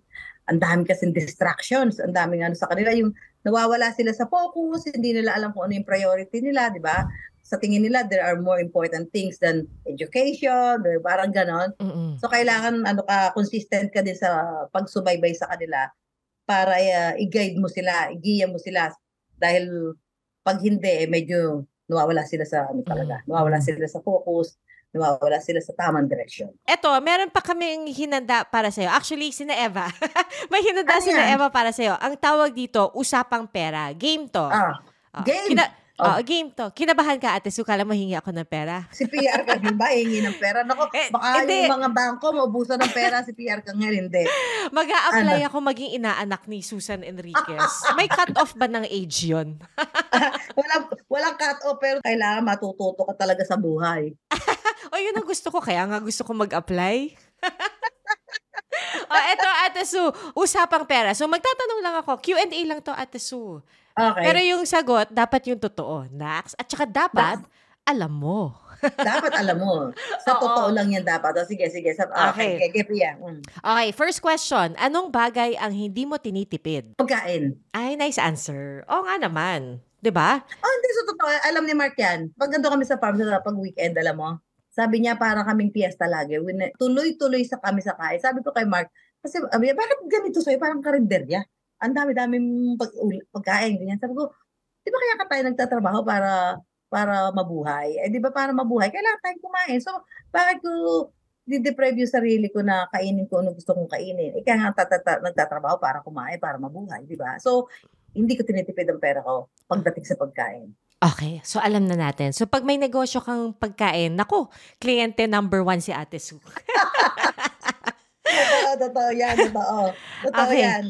Ang dami kasing distractions, ang daming ano sa kanila, yung nawawala sila sa focus, hindi nila alam kung ano yung priority nila, di ba? Sa tingin nila, there are more important things than education, or parang ganon. Mm-mm. So, kailangan ano ka, consistent ka din sa pagsubaybay sa kanila para uh, i-guide mo sila, i-giya mo sila. Dahil pag hindi, eh, medyo nawawala sila sa ano talaga. Mm. Nawawala sila sa focus, nawawala sila sa tamang direction. Eto, meron pa kaming hinanda para sa'yo. Actually, sina Eva. May hinanda Ano sina? Eva para sa'yo. Ang tawag dito, usapang pera. Game to. Ah, Ah, game? Kina- Oh. ah, game to. Kinabahan ka, ate Su, kala mahingi ako ng pera. si PR ka ba, hingi ng pera? Nako, Eh, baka hindi. yung mga bangko, maubusan ng pera si PR ka nga, hindi. mag apply Ano? ako maging inaanak ni Susan Enriquez. May cut-off ba ng age yon? Walang, walang cut-off, pero kailangan matututo ka talaga sa buhay. o yun ang gusto ko, kaya nga gusto ko mag-apply. o eto, Ate Su, usapang pera. So magtatanong lang ako, Q&A lang to, Ate Su. Okay. Pero yung sagot, dapat yung totoo, Nax. At saka dapat, alam mo. dapat alam mo. Sa Oo. totoo lang yan dapat. O, sige, sige. Sa, Okay. okay, okay, Pia. Mm. Okay, first question. Anong bagay ang hindi mo tinitipid? Pagkain. Ay, nice answer. Oo nga naman. 'Di ba? Oh, hindi sa totoo. Alam ni Mark yan. Pag nandun kami sa farm sa pag weekend, alam mo, sabi niya para kaming piyesta lagi. Tuloy-tuloy sa kami sa kain. Sabi ko kay Mark, kasi niya, bakit ganito sa'yo? Parang karinderya. Ang dami-daming pag, ul- pagkain. Ganyan. Sabi ko, di ba kaya ka tayo nagtatrabaho para para mabuhay? Eh, di ba para mabuhay, kailangan tayong kumain. So, bakit ko di-deprive yung sarili ko na kainin ko ano gusto kong kainin. Ika nga tatata, nagtatrabaho para kumain, para mabuhay, di ba? So, hindi ko tinitipid ang pera ko pagdating sa pagkain. Okay, so alam na natin. So pag may negosyo kang pagkain, nako, kliyente number one si Ate Sue. Totoo, totoo yan, totoo. Totoo Okay. yan.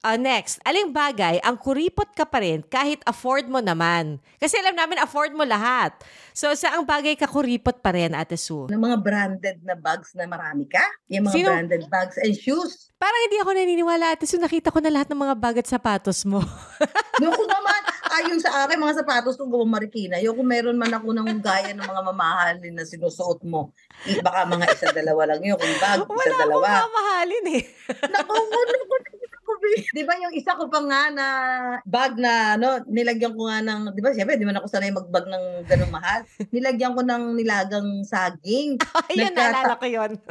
Ah, next, aling bagay ang kuripot ka pa rin kahit afford mo naman? Kasi alam namin afford mo lahat. So sa ang bagay ka kuripot pa rin, Ate Sue? Ng mga branded na bags na marami ka. Yung mga Sino- branded bags and shoes. Parang hindi ako naniniwala, Ate Sue. Nakita ko na lahat ng mga bag at sapatos mo. Yung ko naman, ayon sa akin, mga sapatos ko gawang marikina. Yung kung meron man ako ng gaya ng mga mamahalin na sinusuot mo, eh, baka mga isa dalawa lang yun. Kung bag, isa Wala akong mamahalin eh. Naku, naku, naku, Di ba yung isa ko pa nga na bag na ano, nilagyan ko nga ng, di ba siyempre, di man ako sanay magbag ng ganong mahal. Nilagyan ko ng nilagang saging. Ayun, Nagkata- naalala ko yun.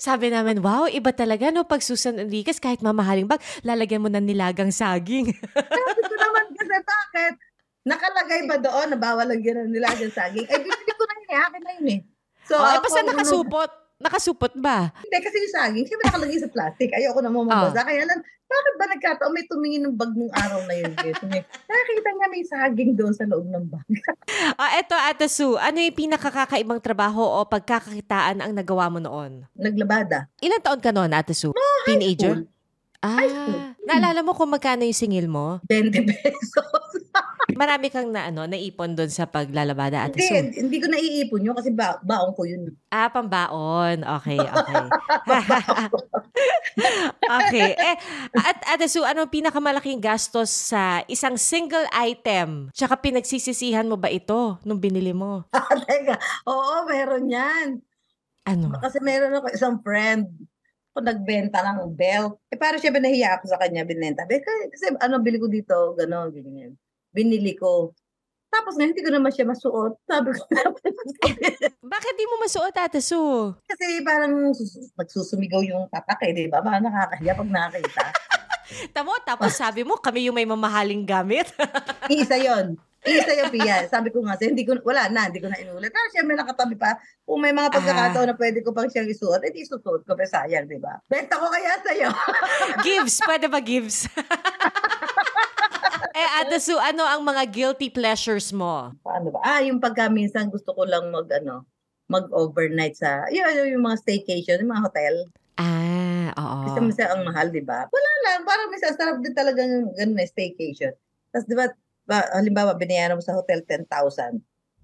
Sabi namin, wow, iba talaga no, pag Susan Enriquez, kahit mamahaling bag, lalagyan mo ng nilagang saging. Sabi ko naman kasi bakit? Nakalagay ba doon na bawal lagyan ng nilagang saging? Ay, bibili ko na yun eh. Akin na yun eh. So, oh, eh, basta ano, nakasupot. Nakasupot ba? Hindi, kasi yung saging, siyempre nakalagay sa plastic. Ayoko na mo mabasa. Kaya lang, bakit ba nagkataon may tumingin ng bag nung araw na yun? Nakakita niya may saging doon sa loob ng bag. Ah, eto, Ate Sue, ano yung pinakakakaibang trabaho o pagkakakitaan ang nagawa mo noon? Naglabada. Ilan taon ka noon, Ate Sue? Teenager? school. High school. Ah, naalala mo kung magkano yung singil mo? 20 pesos. Marami kang na, ano, naipon doon sa paglalabada, Ate hindi, Sue. hindi ko naiipon yun kasi ba, baon ko yun. Ah, pambaon. Okay, okay. okay. Eh, at Ate Sue, ano pinakamalaking gastos sa isang single item? Tsaka pinagsisisihan mo ba ito nung binili mo? Teka, oo, meron yan. Ano? Kasi meron ako isang friend ako nagbenta ng belt. Eh, parang syempre nahiya ako sa kanya, binenta. Kasi, kasi ano, bili ko dito, gano'n, ganyan. Binili ko. Tapos nga, hindi ko naman siya masuot. Sabi ko, Bakit di mo masuot, Ate Sue? kasi parang sus- nagsusumigaw yung tatak eh, di ba? Parang nakakahiya pag nakakita. Tamo, tapos sabi mo, kami yung may mamahaling gamit. Iisa yon Iisa yung piya. Sabi ko nga, sa'yo, hindi ko, wala na, hindi ko na inulit. Pero syempre nakatabi pa. Kung may mga pagkakataon na pwede ko pang siyang isuot, edi isusuot ko. Pero sayang, di ba? Benta ko kaya sa'yo. gives, pwede ba gives? Eh, Ate Sue, ano ang mga guilty pleasures mo? Paano ba? Ah, yung pagka minsan gusto ko lang mag, ano, mag-overnight sa, yun, yun, yung mga staycation, yung mga hotel. Ah, oo. Kasi minsan ang mahal, di ba? Wala lang, parang minsan sarap din talaga ng ganun na staycation. Tapos di ba, ba, halimbawa, binayaran mo sa hotel 10,000.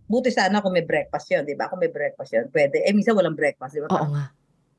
Buti sana kung may breakfast yun, di ba? Kung may breakfast yun, pwede. Eh, minsan walang breakfast, di ba? Oo nga.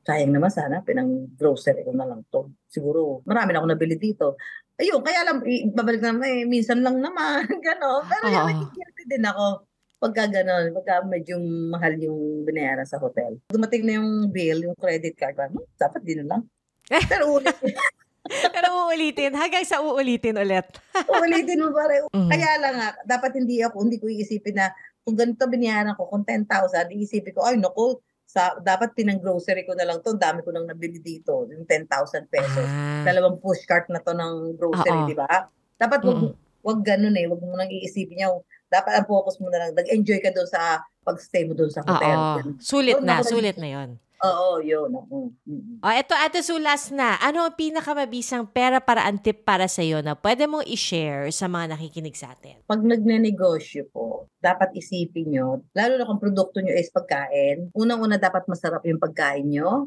Sayang naman sana, pinang grocery ko na lang to. Siguro, marami na ako nabili dito. Ayun, kaya i- babalik na naman, eh, minsan lang naman, gano'n. Pero Oo. yun, nagigilty din ako pagka gano'n, pagka medyo mahal yung binayaran sa hotel. Dumating na yung bill, yung credit card, "Hmm, dapat din lang. Pero ulit, Pero uulitin, hanggang sa uulitin ulit. ulitin mo pa rin. Mhm. Kaya lang nga, dapat hindi ako, hindi ko iisipin na kung ganito binayaran ko, kung 10,000, iisipin ko, ay naku, sa, dapat pinang-grocery ko na lang to, dami ko nang nabili dito, yung 10,000 pesos. Ah. dalawang push cart na to ng grocery, di ba? Dapat wag, Mm. wag ganun eh, wag mo nang iisipin yung dapat ang focus mo na lang, nag-enjoy ka doon sa pag-stay mo doon sa hotel. Oo. Sulit Huwag na, sulit na yon. Oo, yun. oo. Mm. O, eto, Ate Sulas na. Ano ang pinakamabisang pera paraan tip para sa iyo na pwede mong i-share sa mga nakikinig sa atin? Pag nagnenegosyo po, dapat isipin nyo, lalo na kung produkto nyo is pagkain, unang-una dapat masarap yung pagkain nyo,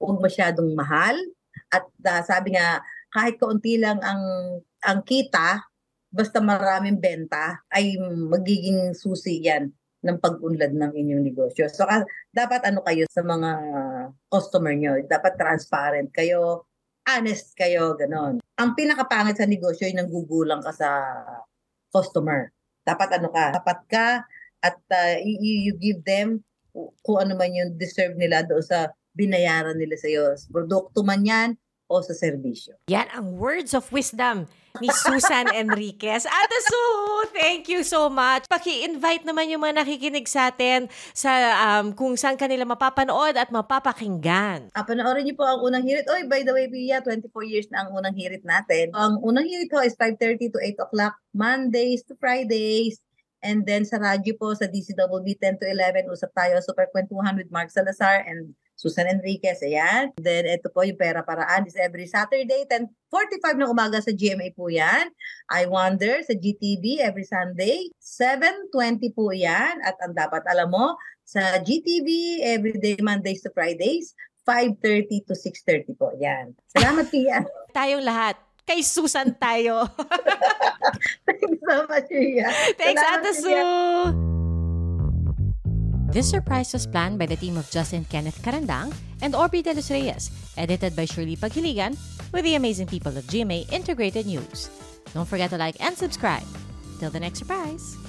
huwag masyadong mahal, at ah, sabi nga, kahit kaunti lang ang ang kita, basta maraming benta, ay magiging susi yan ng pag-unlad ng inyong negosyo. So, ah, dapat ano kayo sa mga customer nyo, dapat transparent kayo, honest kayo, ganon. Ang pinakapangit sa negosyo ay nanggugulang ka sa customer. Dapat ano ka, tapat ka at uh, you, you give them kung ano man yung deserve nila doon sa binayaran nila sa iyo. Produkto man yan o sa serbisyo. Yan ang words of wisdom ni Susan Enriquez. Ate Sue, thank you so much. Paki-invite naman yung mga nakikinig sa atin sa um, kung saan kanila mapapanood at mapapakinggan. Ah, panoorin niyo po ang unang hirit. Oy, by the way, Pia, 24 years na ang unang hirit natin. Ang unang hirit ho is 5.30 to 8 o'clock, Mondays to Fridays. And then sa radyo po, sa DCWB 10 to 11, usap tayo, Super Kwentuhan with Mark Salazar and Susan Enriquez, ayan. Then ito po yung Pera Paraan is every Saturday, 10.45 ng umaga sa GMA po yan. I Wonder sa GTV every Sunday, 7.20 po yan. At ang dapat alam mo, sa GTV everyday Mondays to Fridays, 5.30 to 6.30 po. Yan. Salamat, Pia. Tayong lahat. Kay Susan tayo. Thank you so much, Pia. Thanks, Salamat, Ate Pia. This surprise was planned by the team of Justin Kenneth Carandang and Aubrey De Los Reyes, edited by Shirley Paghiligan, with the amazing people of GMA Integrated News. Don't forget to like and subscribe. Till the next surprise!